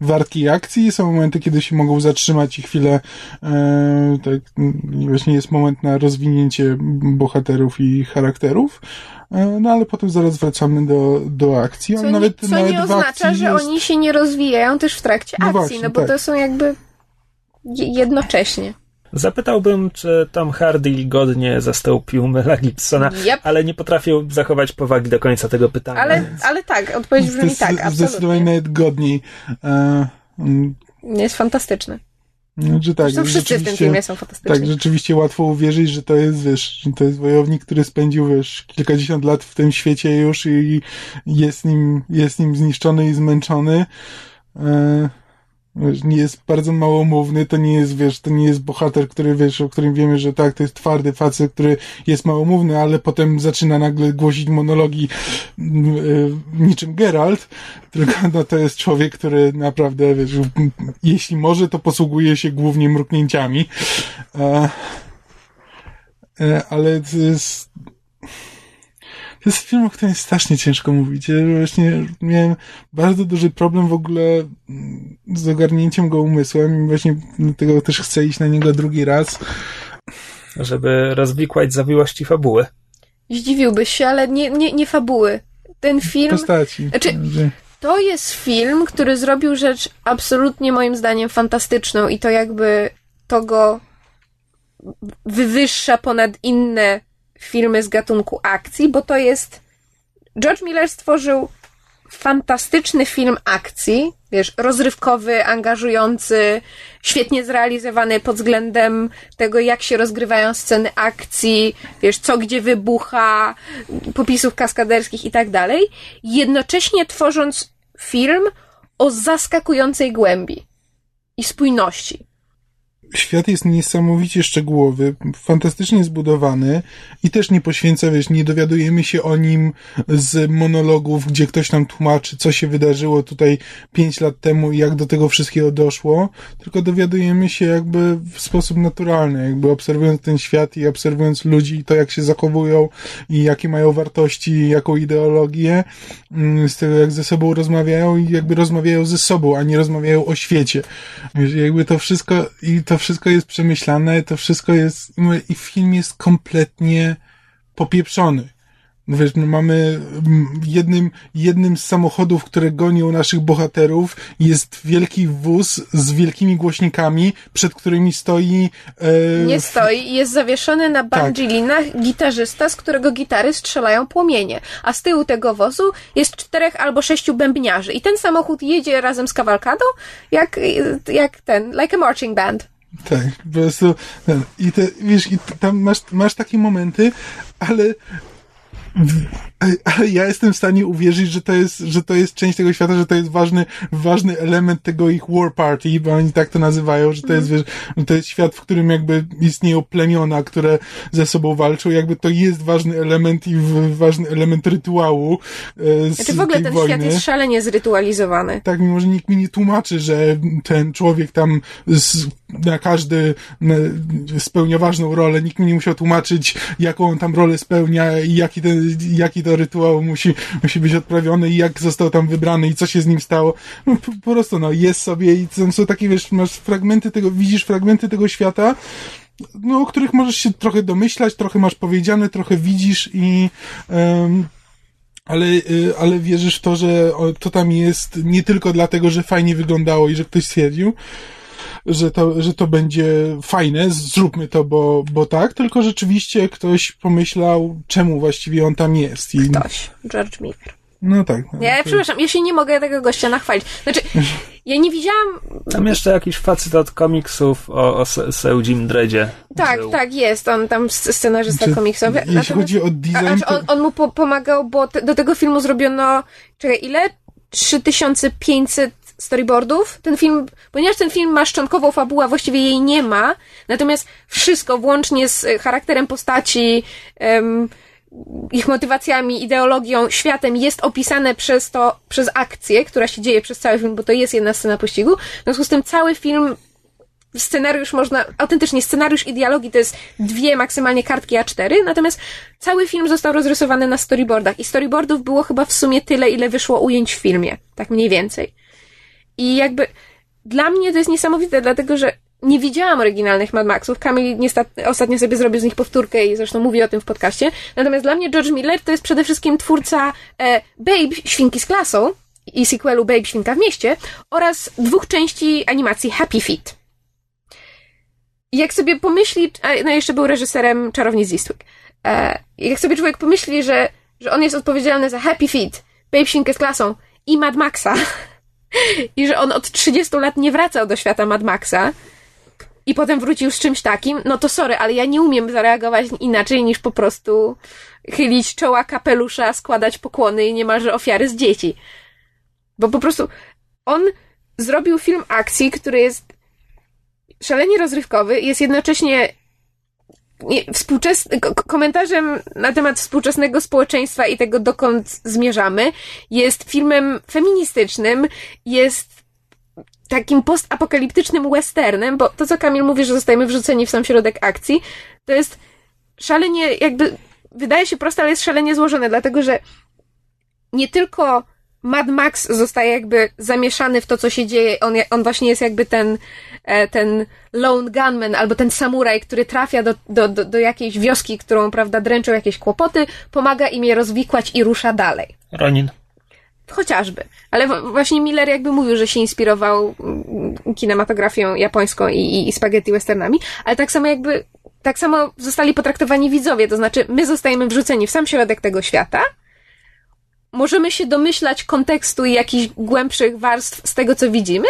A: wartkiej akcji, są momenty, kiedy się mogą zatrzymać i chwilę, e, tak, właśnie jest moment na rozwinięcie bohaterów i charakterów. E, no ale potem zaraz wracamy do, do akcji.
B: Co, nawet, nie, co nawet nie oznacza, że jest... oni się nie rozwijają też w trakcie no akcji, właśnie, no bo tak. to są jakby jednocześnie.
C: Zapytałbym, czy Tom Hardy godnie zastąpił Mela Gibsona, yep. ale nie potrafię zachować powagi do końca tego pytania.
B: Ale, ale tak, odpowiedź brzmi tak, absolutnie.
A: Zdecydowanie nawet godniej.
B: E, mm. jest fantastyczny.
A: Znaczy, tak,
B: Zresztą wszyscy w tym filmie są fantastyczni.
A: Tak, rzeczywiście łatwo uwierzyć, że to jest, wiesz, to jest wojownik, który spędził, wiesz, kilkadziesiąt lat w tym świecie już i jest nim, jest nim zniszczony i zmęczony. E, nie jest bardzo małomówny, to nie jest, wiesz, to nie jest bohater, który, wiesz, o którym wiemy, że tak, to jest twardy facet, który jest małomówny, ale potem zaczyna nagle głosić monologi yy, niczym Geralt, *laughs* tylko no, to jest człowiek, który naprawdę, wiesz, jeśli może, to posługuje się głównie mruknięciami. E, e, ale to jest to jest film, o którym strasznie ciężko mówić. Ja właśnie miałem bardzo duży problem w ogóle mm, z ogarnięciem go umysłem i właśnie dlatego też chcę iść na niego drugi raz.
C: Żeby rozwikłać zawiłości fabuły.
B: Zdziwiłbyś się, ale nie, nie, nie fabuły. Ten film...
A: Postaci.
B: Znaczy, to jest film, który zrobił rzecz absolutnie moim zdaniem fantastyczną i to jakby to go wywyższa ponad inne filmy z gatunku akcji, bo to jest. George Miller stworzył fantastyczny film akcji, wiesz, rozrywkowy, angażujący, świetnie zrealizowany pod względem tego, jak się rozgrywają sceny akcji, wiesz, co gdzie wybucha, popisów kaskaderskich i tak dalej, jednocześnie tworząc film o zaskakującej głębi i spójności
A: świat jest niesamowicie szczegółowy, fantastycznie zbudowany i też nie poświęca, wiesz, nie dowiadujemy się o nim z monologów, gdzie ktoś nam tłumaczy, co się wydarzyło tutaj pięć lat temu i jak do tego wszystkiego doszło, tylko dowiadujemy się jakby w sposób naturalny, jakby obserwując ten świat i obserwując ludzi i to, jak się zachowują i jakie mają wartości, jaką ideologię, mm, z tego, jak ze sobą rozmawiają i jakby rozmawiają ze sobą, a nie rozmawiają o świecie. Jakby to wszystko i to wszystko jest przemyślane, to wszystko jest, i film jest kompletnie popieprzony. Wiesz, my mamy jednym, jednym z samochodów, które gonią naszych bohaterów, jest wielki wóz z wielkimi głośnikami, przed którymi stoi.
B: E... Nie stoi, jest zawieszony na bandzilinach tak. gitarzysta, z którego gitary strzelają płomienie. A z tyłu tego wozu jest czterech albo sześciu bębniarzy. I ten samochód jedzie razem z kawalkadą, jak, jak ten, like a marching band.
A: Tak, po prostu, i te, wiesz, i tam masz, masz takie momenty, ale ale ja jestem w stanie uwierzyć, że to jest, że to jest część tego świata, że to jest ważny, ważny element tego ich war party, bo oni tak to nazywają, że to jest, wiesz, że to jest świat, w którym jakby istnieją plemiona, które ze sobą walczą, jakby to jest ważny element i ważny element rytuału.
B: E, z znaczy w ogóle ten wojny. świat jest szalenie zrytualizowany.
A: Tak, mimo że nikt mi nie tłumaczy, że ten człowiek tam z, każdy spełnia ważną rolę, nikt mi nie musiał tłumaczyć, jaką on tam rolę spełnia i jaki ten, jaki to rytuał musi, musi być odprawiony i jak został tam wybrany i co się z nim stało. No, po, po prostu, no, jest sobie i tam są takie, wiesz, masz fragmenty tego, widzisz fragmenty tego świata, no, o których możesz się trochę domyślać, trochę masz powiedziane, trochę widzisz i, um, ale, y, ale wierzysz w to, że to tam jest nie tylko dlatego, że fajnie wyglądało i że ktoś stwierdził, że to, że to będzie fajne, zróbmy to, bo, bo tak, tylko rzeczywiście ktoś pomyślał, czemu właściwie on tam jest.
B: I... Ktoś. George Miller.
A: No tak. No,
B: ja, to... przepraszam, jeśli nie mogę tego gościa nachwalić. Znaczy, *laughs* ja nie widziałam...
C: Tam jeszcze jakiś facet od komiksów o, o Sełdzim Dredzie.
B: Tak, był. tak, jest. On tam scenarzysta znaczy, komiksowy.
A: Jeśli Natomiast, chodzi o design...
B: A, on, on mu po, pomagał, bo te, do tego filmu zrobiono... Czekaj, ile? 3500 storyboardów. Ten film, ponieważ ten film ma szczątkową fabułę, właściwie jej nie ma, natomiast wszystko, włącznie z charakterem postaci, um, ich motywacjami, ideologią, światem jest opisane przez to, przez akcję, która się dzieje przez cały film, bo to jest jedna scena pościgu. W związku z tym cały film scenariusz można, autentycznie scenariusz i dialogi to jest dwie maksymalnie kartki A4, natomiast cały film został rozrysowany na storyboardach i storyboardów było chyba w sumie tyle, ile wyszło ujęć w filmie. Tak mniej więcej. I jakby dla mnie to jest niesamowite, dlatego że nie widziałam oryginalnych Mad Maxów. Kamil ostatnio sobie zrobił z nich powtórkę i zresztą mówi o tym w podcaście. Natomiast dla mnie George Miller to jest przede wszystkim twórca e, Babe, Świnki z klasą i sequelu Babe, Świnka w mieście oraz dwóch części animacji Happy Feet. Jak sobie pomyśli, no jeszcze był reżyserem Czarownic z Eastwick. E, jak sobie człowiek pomyśli, że, że on jest odpowiedzialny za Happy Feet, Babe, Świnkę z klasą i Mad Maxa *laughs* i że on od 30 lat nie wracał do świata Mad Maxa, i potem wrócił z czymś takim, no to sorry, ale ja nie umiem zareagować inaczej niż po prostu chylić czoła kapelusza, składać pokłony i niemalże ofiary z dzieci. Bo po prostu on zrobił film akcji, który jest szalenie rozrywkowy, jest jednocześnie komentarzem na temat współczesnego społeczeństwa i tego, dokąd zmierzamy. Jest filmem feministycznym, jest takim postapokaliptycznym westernem, bo to, co Kamil mówi, że zostajemy wrzuceni w sam środek akcji, to jest szalenie, jakby, wydaje się proste, ale jest szalenie złożone, dlatego że nie tylko Mad Max zostaje jakby zamieszany w to, co się dzieje. On, on właśnie jest jakby ten, e, ten lone gunman albo ten samuraj, który trafia do, do, do, do jakiejś wioski, którą, prawda, dręczą jakieś kłopoty, pomaga im je rozwikłać i rusza dalej.
C: Ronin.
B: Chociażby. Ale właśnie Miller jakby mówił, że się inspirował mm, kinematografią japońską i, i, i spaghetti westernami, ale tak samo jakby, tak samo zostali potraktowani widzowie, to znaczy my zostajemy wrzuceni w sam środek tego świata, możemy się domyślać kontekstu i jakichś głębszych warstw z tego, co widzimy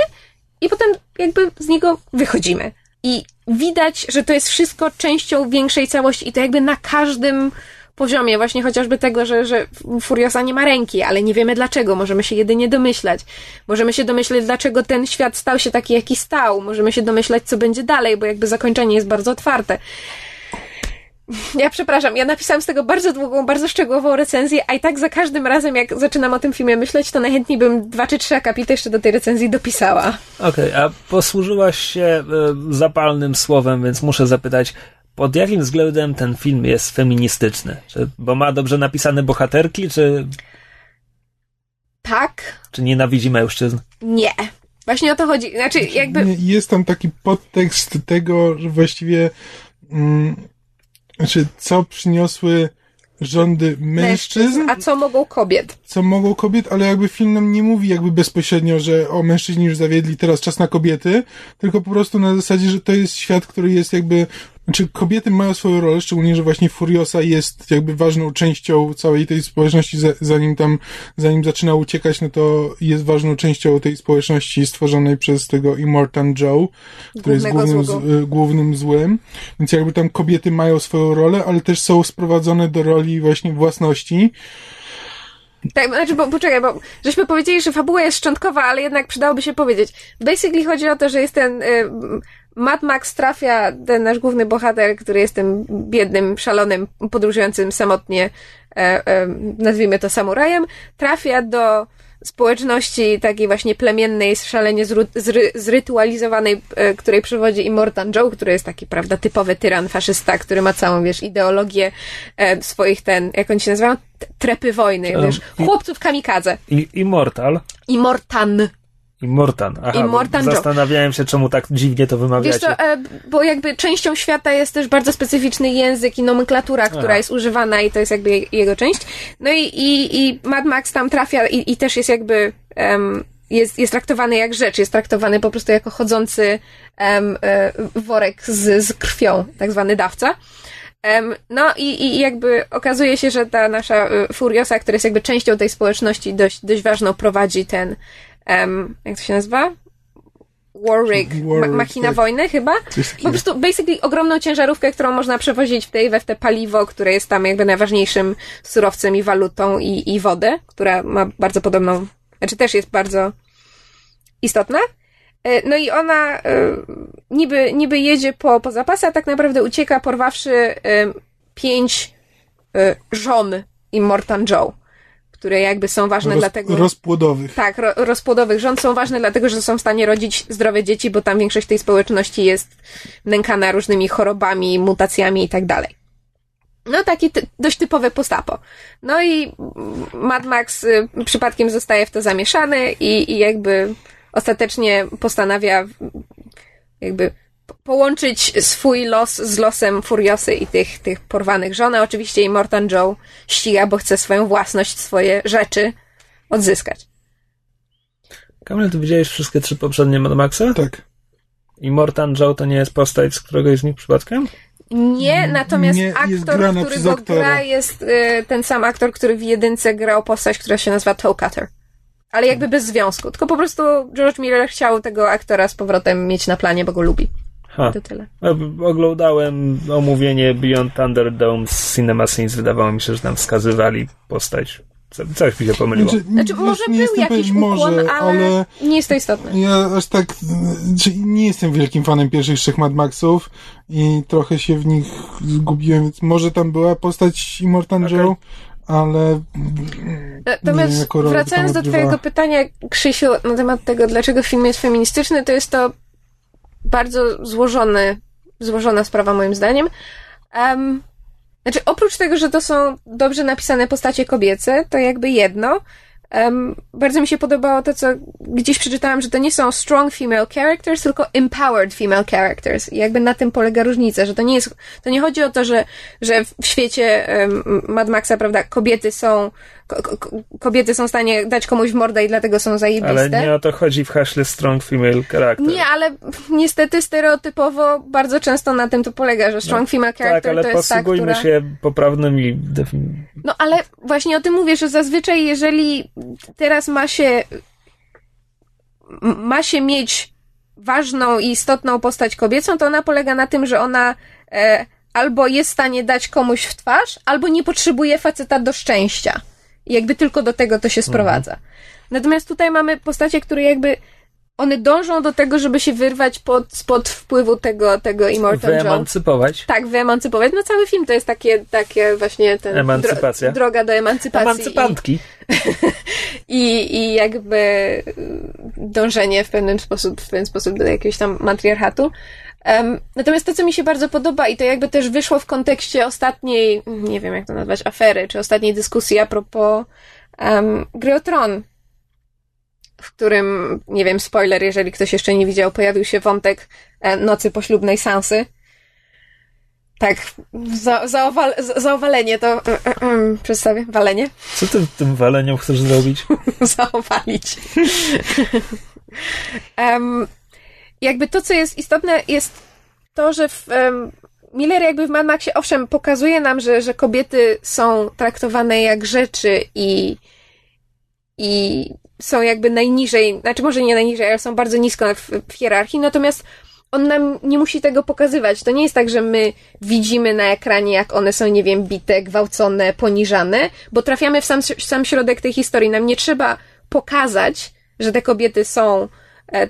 B: i potem jakby z niego wychodzimy. I widać, że to jest wszystko częścią większej całości i to jakby na każdym poziomie, właśnie chociażby tego, że, że Furiosa nie ma ręki, ale nie wiemy dlaczego, możemy się jedynie domyślać. Możemy się domyśleć, dlaczego ten świat stał się taki, jaki stał. Możemy się domyślać, co będzie dalej, bo jakby zakończenie jest bardzo otwarte. Ja przepraszam, ja napisałam z tego bardzo długą, bardzo szczegółową recenzję, a i tak za każdym razem, jak zaczynam o tym filmie myśleć, to najchętniej bym dwa czy trzy akapity jeszcze do tej recenzji dopisała.
C: Okej, okay, a posłużyłaś się y, zapalnym słowem, więc muszę zapytać, pod jakim względem ten film jest feministyczny? Czy, bo ma dobrze napisane bohaterki, czy.
B: Tak.
C: Czy nienawidzi mężczyzn?
B: Nie. Właśnie o to chodzi. Znaczy, jakby.
A: Jest tam taki podtekst tego, że właściwie. Mm, znaczy, co przyniosły rządy mężczyzn.
B: A co mogą kobiet?
A: Co mogą kobiet, ale jakby film nam nie mówi jakby bezpośrednio, że o mężczyźni już zawiedli, teraz czas na kobiety, tylko po prostu na zasadzie, że to jest świat, który jest jakby znaczy, kobiety mają swoją rolę, szczególnie, że właśnie Furiosa jest jakby ważną częścią całej tej społeczności, zanim tam, zanim zaczyna uciekać, no to jest ważną częścią tej społeczności stworzonej przez tego Immortan Joe, który jest głównym, z, głównym złym. Więc jakby tam kobiety mają swoją rolę, ale też są sprowadzone do roli właśnie własności.
B: Tak, znaczy, bo, poczekaj, bo żeśmy powiedzieli, że fabuła jest szczątkowa, ale jednak przydałoby się powiedzieć. Basically chodzi o to, że jest ten y, Mad Max trafia, ten nasz główny bohater, który jest tym biednym, szalonym, podróżującym samotnie, e, e, nazwijmy to samurajem, trafia do społeczności takiej właśnie plemiennej, szalenie zru, zry, zrytualizowanej, e, której przewodzi Immortan Joe, który jest taki, prawda, typowy tyran, faszysta, który ma całą, wiesz, ideologię e, swoich ten, jak oni się nazywają? Trepy wojny, wiesz, chłopców kamikadze.
C: I, immortal.
B: Immortan.
C: Immortan. Aha, Immortan zastanawiałem się, czemu tak dziwnie to wymawiacie.
B: Wiesz to, e, bo jakby częścią świata jest też bardzo specyficzny język i nomenklatura, która Aha. jest używana i to jest jakby jego część. No i, i, i Mad Max tam trafia i, i też jest jakby um, jest, jest traktowany jak rzecz, jest traktowany po prostu jako chodzący um, worek z, z krwią, tak zwany dawca. Um, no i, i jakby okazuje się, że ta nasza Furiosa, która jest jakby częścią tej społeczności dość, dość ważną, prowadzi ten um, jak to się nazywa? Warwick, Ma machina tak. wojny chyba. Po prostu basically ogromną ciężarówkę, którą można przewozić w tej we w te paliwo, które jest tam jakby najważniejszym surowcem i walutą i, i wodę, która ma bardzo podobną, znaczy też jest bardzo istotna. E, no i ona e, niby, niby jedzie po, po zapasy, a tak naprawdę ucieka porwawszy e, pięć żon Immortan Joe które jakby są ważne
A: Roz,
B: dlatego...
A: Rozpłodowych.
B: Tak, ro, rozpłodowych rząd są ważne dlatego, że są w stanie rodzić zdrowe dzieci, bo tam większość tej społeczności jest nękana różnymi chorobami, mutacjami i tak dalej. No taki ty, dość typowe postapo. No i Mad Max y, przypadkiem zostaje w to zamieszany i, i jakby ostatecznie postanawia jakby połączyć swój los z losem Furiosy i tych, tych porwanych żon. Oczywiście i Morton Joe ściga, bo chce swoją własność, swoje rzeczy odzyskać.
C: Kamil, ty widziałeś wszystkie trzy poprzednie Mad Maxa?
A: Tak.
C: I Morton Joe to nie jest postać z któregoś z nich przypadkiem?
B: Nie, natomiast
A: Nie,
B: aktor, który go gra, jest y, ten sam aktor, który w jedynce grał postać, która się nazywa Toe Cutter. Ale jakby bez związku. Tylko po prostu George Miller chciał tego aktora z powrotem mieć na planie, bo go lubi.
C: Ha.
B: To tyle.
C: E, Oglądałem omówienie Beyond Thunderdome z Cinema Scenes. Wydawało mi się, że tam wskazywali postać. Co- Coś mi się pomyliło.
B: Znaczy, może
A: nie
B: był
A: jestem
B: jakiś
A: pewien,
B: ukłon,
A: może,
B: ale, nie jest to istotne.
A: Ja aż tak, znaczy nie jestem wielkim fanem pierwszych trzech Mad Maxów i trochę się w nich zgubiłem, więc może tam była postać Immortan
C: Okej.
A: Joe, ale
B: Natomiast
A: nie wiem, jaką rolę
B: wracając do twojego pytania, Krzysiu, na temat tego, dlaczego film jest feministyczny, to jest to bardzo złożony, złożona sprawa moim zdaniem. Em, znaczy, oprócz tego, że to są dobrze napisane postacie kobiece, to jakby jedno. Em, bardzo mi się podobało to, co gdzieś przeczytałam, że to nie są strong female characters, tylko empowered female characters. I jakby na tym polega różnica, że to nie jest, to nie chodzi o to, że, że w świecie em, Mad Maxa, prawda, kobiety są, ko, ko, kobiety są w stanie dać komuś w mordę i dlatego są zajebiste.
C: Ale nie o to chodzi w haśle Strong Female Character.
B: Nie, ale niestety stereotypowo bardzo często na tym to polega, że strong female character
C: tak, ale
B: to jest ta,
C: posługujmy
B: która...
C: się poprawnymi
B: No ale właśnie o tym mówię, że zazwyczaj jeżeli teraz ma się ma się mieć ważną i istotną postać kobiecą, to ona polega na tym, że ona e, albo jest w stanie dać komuś w twarz, albo nie potrzebuje faceta do szczęścia. I jakby tylko do tego to się sprowadza. Natomiast tutaj mamy postacie, które jakby one dążą do tego, żeby się wyrwać pod, spod wpływu tego, tego Immortal
C: wyemancypować.
B: Tak, wyemancypować. No cały film to jest takie, takie właśnie ten
C: Emancypacja.
B: Dro, droga do emancypacji.
C: Emancypantki. *laughs*
B: I, I jakby y, dążenie w pewien sposób, w pewien sposób do jakiegoś tam matriarchatu. Natomiast to, co mi się bardzo podoba, i to jakby też wyszło w kontekście ostatniej, nie wiem jak to nazwać, afery, czy ostatniej dyskusji a propos um, gry o Tron, w którym, nie wiem, spoiler, jeżeli ktoś jeszcze nie widział, pojawił się wątek e, nocy poślubnej Sansy. Tak, za, za, owal, za, za owalenie to e, e, przedstawię. Walenie?
C: Co ty tym waleniom chcesz zrobić? *laughs*
B: zaowalić. *laughs* um, jakby to, co jest istotne, jest to, że w, um, Miller jakby w Mad Maxie, owszem, pokazuje nam, że, że kobiety są traktowane jak rzeczy i, i są jakby najniżej, znaczy może nie najniżej, ale są bardzo nisko w, w hierarchii, natomiast on nam nie musi tego pokazywać. To nie jest tak, że my widzimy na ekranie, jak one są, nie wiem, bite, gwałcone, poniżane, bo trafiamy w sam, sam środek tej historii. Nam nie trzeba pokazać, że te kobiety są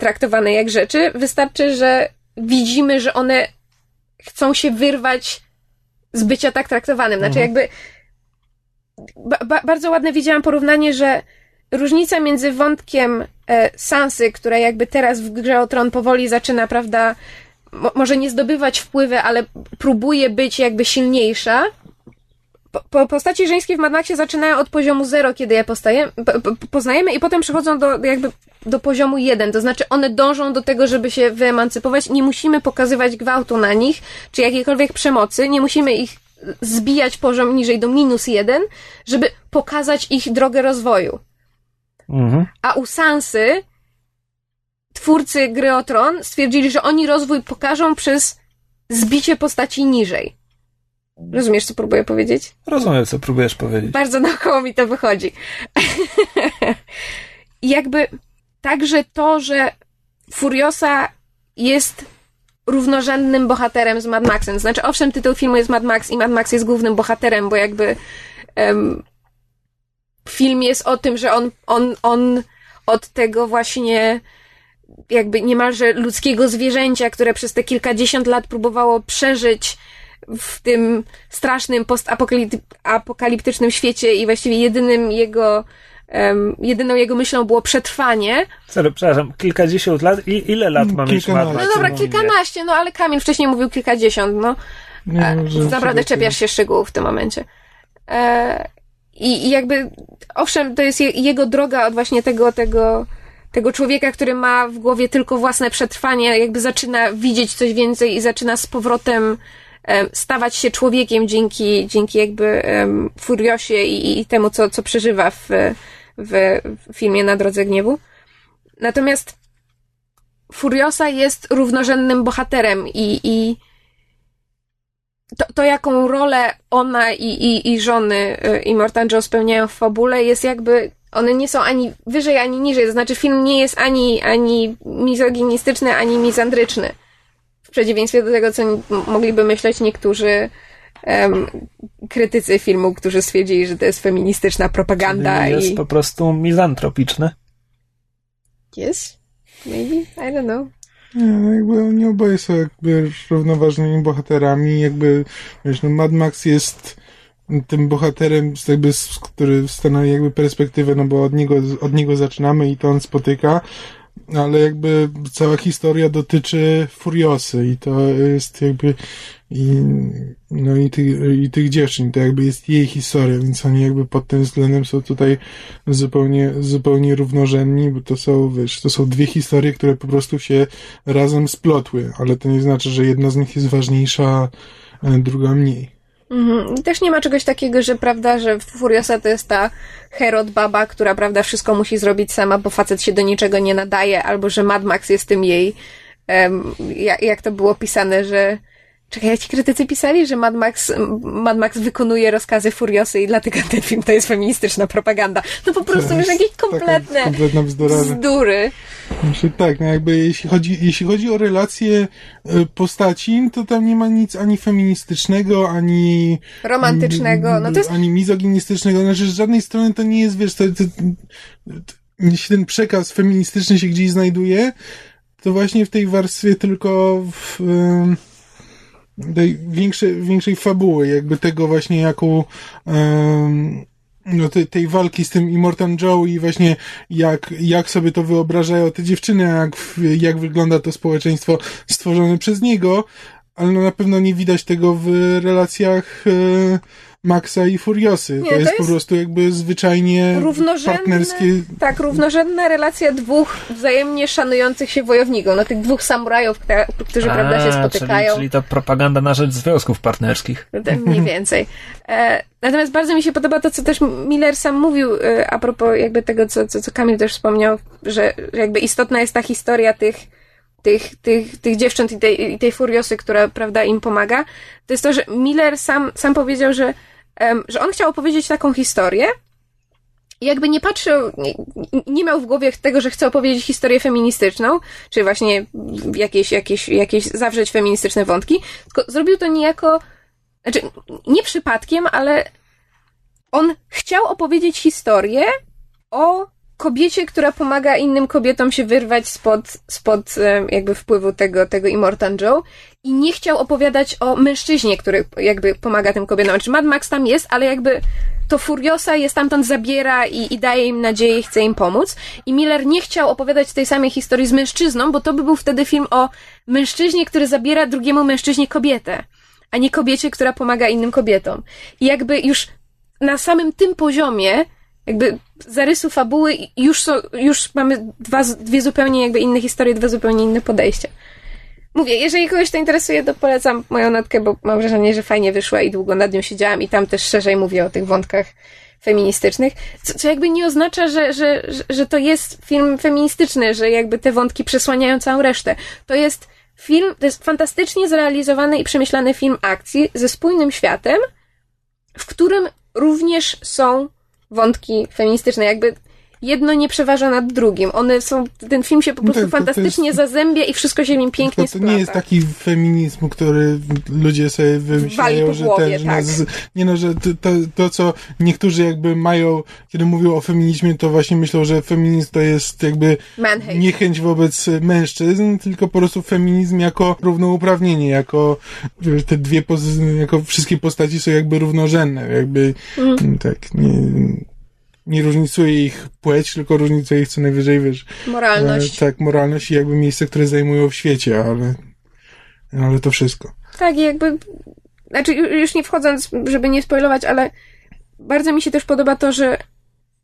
B: traktowane jak rzeczy. Wystarczy, że widzimy, że one chcą się wyrwać z bycia tak traktowanym. Znaczy, jakby. Ba, ba, bardzo ładne widziałam porównanie, że różnica między wątkiem e, Sansy, która jakby teraz w grze o Tron powoli zaczyna, prawda, mo, może nie zdobywać wpływy, ale próbuje być jakby silniejsza. Po, po, postaci żeńskie w Mad Maxie zaczynają od poziomu 0, kiedy je postaje, po, po, poznajemy i potem przechodzą do jakby do poziomu 1, to znaczy one dążą do tego, żeby się wyemancypować. Nie musimy pokazywać gwałtu na nich, czy jakiejkolwiek przemocy, nie musimy ich zbijać poziom niżej do minus 1, żeby pokazać ich drogę rozwoju.
C: Mhm.
B: A u Sansy twórcy gry o Tron stwierdzili, że oni rozwój pokażą przez zbicie postaci niżej. Rozumiesz, co próbuję powiedzieć?
C: Rozumiem, co próbujesz powiedzieć.
B: Bardzo naokoło mi to wychodzi. I *laughs* jakby także to, że Furiosa jest równorzędnym bohaterem z Mad Maxem. Znaczy, owszem, tytuł filmu jest Mad Max i Mad Max jest głównym bohaterem, bo jakby em, film jest o tym, że on, on, on od tego właśnie jakby niemalże ludzkiego zwierzęcia, które przez te kilkadziesiąt lat próbowało przeżyć w tym strasznym postapokaliptycznym świecie i właściwie jedynym jego um, jedyną jego myślą było przetrwanie.
C: Sorry, przepraszam, kilkadziesiąt lat? I, ile lat ma mieć Mad
B: No dobra, kilkanaście, no ale Kamil wcześniej mówił kilkadziesiąt, no. Nie, e, naprawdę czepiasz się szczegółów w tym momencie. E, i, I jakby, owszem, to jest je, jego droga od właśnie tego, tego, tego człowieka, który ma w głowie tylko własne przetrwanie, jakby zaczyna widzieć coś więcej i zaczyna z powrotem stawać się człowiekiem dzięki, dzięki jakby Furiosie i, i temu, co, co przeżywa w, w, filmie Na Drodze Gniewu. Natomiast Furiosa jest równorzędnym bohaterem i, i to, to, jaką rolę ona i, i, i żony y, Immortan Joe spełniają w fabule, jest jakby. One nie są ani wyżej, ani niżej. To znaczy, film nie jest ani, ani mizoginistyczny, ani mizandryczny. W przeciwieństwie do tego, co mogliby myśleć niektórzy um, krytycy filmu, którzy stwierdzili, że to jest feministyczna propaganda.
C: Czyli jest
B: i...
C: po prostu mizantropiczny.
B: Yes? Maybe? I don't know.
A: Nie, no jakby oni oboje są jakby równoważnymi bohaterami, jakby, wiesz, no Mad Max jest tym bohaterem, jakby, który stanowi jakby perspektywę, no bo od niego, od niego zaczynamy i to on spotyka, ale jakby cała historia dotyczy Furiosy i to jest jakby i, no i, ty, i tych dziewczyn, to jakby jest jej historia, więc oni jakby pod tym względem są tutaj zupełnie, zupełnie równorzędni, bo to są, wiesz, to są dwie historie, które po prostu się razem splotły, ale to nie znaczy, że jedna z nich jest ważniejsza, a druga mniej.
B: Mhm. Też nie ma czegoś takiego, że prawda, że Furiosa to jest ta Herod baba, która prawda wszystko musi zrobić sama, bo facet się do niczego nie nadaje, albo że Mad Max jest tym jej, um, jak, jak to było pisane, że Czekaj, jak ci krytycy pisali, że Mad Max, Mad Max wykonuje rozkazy Furiosy i dlatego ten film to jest feministyczna propaganda. No po prostu już jakieś kompletne bzdury.
A: Znaczy, tak, no jakby jeśli chodzi, jeśli chodzi o relacje e, postaci, to tam nie ma nic ani feministycznego, ani
B: romantycznego, no to jest...
A: ani mizoginistycznego. Znaczy, z żadnej strony to nie jest, wiesz, to, to, to, jeśli ten przekaz feministyczny się gdzieś znajduje, to właśnie w tej warstwie tylko w, tej większej, większej fabuły, jakby tego właśnie jaką no tej, tej walki z tym Immortan Joe i właśnie jak, jak sobie to wyobrażają te dziewczyny, jak, jak wygląda to społeczeństwo stworzone przez niego, ale no na pewno nie widać tego w relacjach e, Maxa i Furiosy. Nie, to, jest to, jest po prostu jakby zwyczajnie partnerskie.
B: Tak, równorzędna relacja dwóch wzajemnie szanujących się wojowników. No tych dwóch samurajów, którzy A, prawda się spotykają.
C: Czyli, czyli to propaganda na rzecz związków partnerskich.
B: Mniej *laughs* więcej. E, natomiast bardzo mi się podoba to, co też Miller sam mówił e, a propos jakby tego, co, co, co Kamil też wspomniał, że jakby istotna jest ta historia tych tych, tych, tych dziewcząt i tej, i tej furiosy, która, prawda, im pomaga, to jest to, że Miller sam, sam powiedział, że że on chciał opowiedzieć taką historię, jakby nie patrzył, nie, nie, miał w głowie tego, że chce opowiedzieć historię feministyczną, czy właśnie jakieś, jakieś, jakieś zawrzeć feministyczne wątki, tylko zrobił to niejako, znaczy nie przypadkiem, ale on chciał opowiedzieć historię o kobiecie, która pomaga innym kobietom się wyrwać spod, spod jakby wpływu tego, tego Immortan Joe i nie chciał opowiadać o mężczyźnie, który jakby pomaga tym kobietom. Znaczy Mad Max tam jest, ale jakby to Furiosa je stamtąd zabiera i, i daje im nadzieję i chce im pomóc. I Miller nie chciał opowiadać tej samej historii z mężczyzną, bo to by był wtedy film o mężczyźnie, który zabiera drugiemu mężczyźnie kobietę, a nie kobiecie, która pomaga innym kobietom. I jakby już na samym tym poziomie jakby zarysu fabuły już, są, już mamy dwa, dwie zupełnie jakby inne historie, dwa zupełnie inne podejścia. Mówię, jeżeli kogoś to interesuje, to polecam moją notkę, bo mam wrażenie, że fajnie wyszła i długo nad nią siedziałam i tam też szerzej mówię o tych wątkach feministycznych, co, co jakby nie oznacza, że, że, że, że to jest film feministyczny, że jakby te wątki przesłaniają całą resztę. To jest film, to jest fantastycznie zrealizowany i przemyślany film akcji ze spójnym światem, w którym również są wątki feministyczne. Jakby jedno nie przeważa nad drugim. One są, ten film się po
A: No
B: prostu
A: tak,
B: fantastycznie
A: jest-
B: zazębia i wszystko się w nim pięknie
A: To, to nie jest
B: splata.
A: taki feminizm, który ludzie sobie wymyślają, że ten, że
B: tak.
A: nas, nie no, że to, to, to, co niektórzy jakby mają, kiedy mówią o feminizmie, to właśnie myślą, że feminizm to jest jakby niechęć wobec mężczyzn, tylko po prostu feminizm jako równouprawnienie, jako te dwie, jako wszystkie postaci są jakby równorzędne, jakby
B: Mm.
A: tak, nie, nie różnicuje ich płeć, tylko różnicuje ich co najwyżej, wiesz,
B: Moralność.
A: E, tak, moralność i jakby miejsce, które zajmują w świecie, ale, ale to wszystko.
B: Tak, i jakby. Znaczy, ju- już nie wchodząc, żeby nie spoilować, ale bardzo mi się też podoba to, że,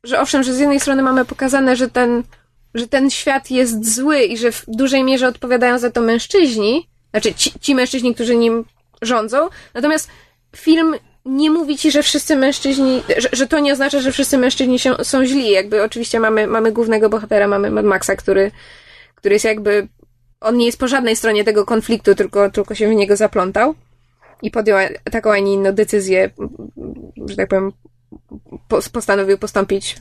B: że owszem, że z jednej strony mamy pokazane, że ten, że ten świat jest zły i że w dużej mierze odpowiadają za to mężczyźni, znaczy ci, ci mężczyźni, którzy nim rządzą, natomiast film nie mówi ci, że wszyscy mężczyźni, że, że to nie oznacza, że wszyscy mężczyźni się, są źli. Jakby oczywiście mamy, mamy głównego bohatera, mamy Mad Maxa, który, który jest jakby, on nie jest po żadnej stronie tego konfliktu, tylko, tylko się w niego zaplątał i podjął taką, a nie inną decyzję, że tak powiem, po- postanowił postąpić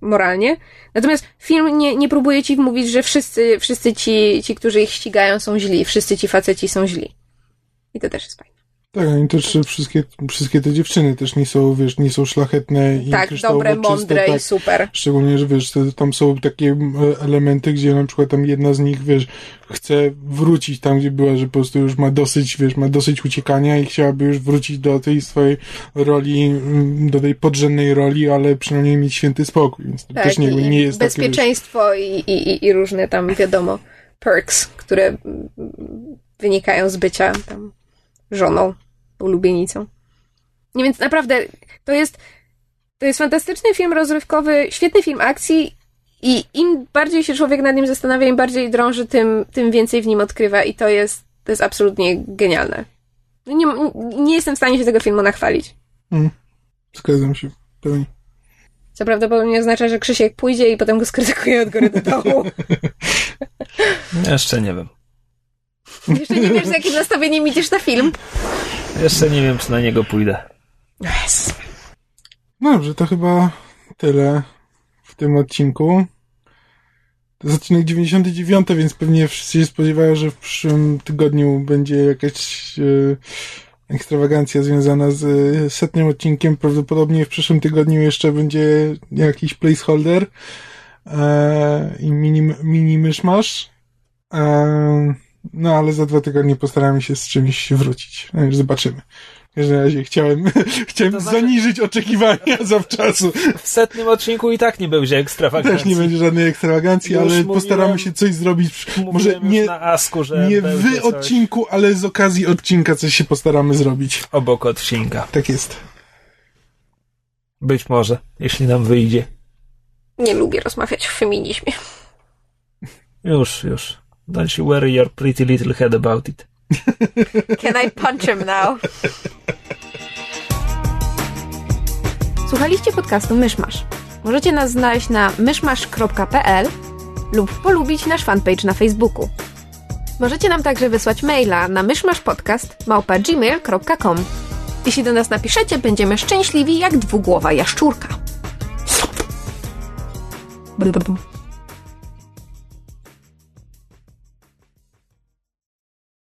B: moralnie. Natomiast film nie, nie próbuje ci mówić, że wszyscy, wszyscy ci, ci, którzy ich ścigają, są źli, wszyscy ci faceci są źli. I to też jest fajne.
A: Tak, i też wszystkie, wszystkie te dziewczyny też nie są, wiesz, nie są szlachetne i
B: Tak, dobre,
A: czyste,
B: mądre
A: tak.
B: i super.
A: Szczególnie, że wiesz, tam są takie elementy, gdzie na przykład tam jedna z nich, wiesz, chce wrócić tam, gdzie była, że po prostu już ma dosyć, wiesz, ma dosyć uciekania i chciałaby już wrócić do tej swojej roli, do tej podrzędnej roli, ale przynajmniej mieć święty spokój, więc
B: Tak,
A: też nie, nie jest takie, wiesz,
B: bezpieczeństwo i, i, i- i różne tam, wiadomo, perks, które mm, wynikają z bycia tam żoną, ulubienicą. Nie, więc naprawdę to jest, to jest fantastyczny film rozrywkowy, świetny film akcji i im bardziej się człowiek nad nim zastanawia, im bardziej drąży, tym, tym więcej w nim odkrywa i to jest, to jest absolutnie genialne. No Nie, nie jestem w stanie się tego filmu nachwalić.
A: Mm, zgadzam się, w pełni.
B: Co prawdopodobnie oznacza, że Krzysiek pójdzie i potem go skrytykuje od góry do dołu. *laughs*
C: Jeszcze nie wiem.
B: Jeszcze nie wiesz, z jakim nastawieniem idziesz na film.
C: Jeszcze nie wiem, czy na niego pójdę.
B: Yes.
A: No dobrze, to chyba tyle w tym odcinku. To jest odcinek 99, więc pewnie wszyscy się spodziewają, że w przyszłym tygodniu będzie jakaś e, ekstrawagancja związana z e, setnym odcinkiem. Prawdopodobnie w przyszłym tygodniu jeszcze będzie jakiś placeholder e, i mini, mini myszmasz. E, no ale za dwa tygodnie postaramy się z czymś wrócić. No już zobaczymy. W każdym razie chciałem, *laughs* chciałem
C: znaczy-
A: zaniżyć oczekiwania *laughs* zawczasu.
C: W setnym odcinku i tak nie będzie ekstrawagancji.
A: Też nie będzie żadnej ekstrawagancji,
C: Już
A: ale
C: mówiłem-
A: postaramy się coś zrobić. Może nie,
C: na Asku, że
A: nie w
C: coś
A: odcinku, ale z okazji odcinka coś się postaramy zrobić.
C: Obok odcinka.
A: Tak jest.
C: Być może, jeśli nam wyjdzie.
B: Nie lubię rozmawiać o feminizmie.
C: Już, już. Don't you worry your pretty little head about it.
B: Can I punch him now? Słuchaliście podcastu Myszmasz. Możecie nas znaleźć na myszmasz.pl lub polubić nasz fanpage na Facebooku. Możecie nam także wysłać maila na myszmaszpodcast.gmail.com Jeśli do nas napiszecie, będziemy szczęśliwi jak dwugłowa jaszczurka.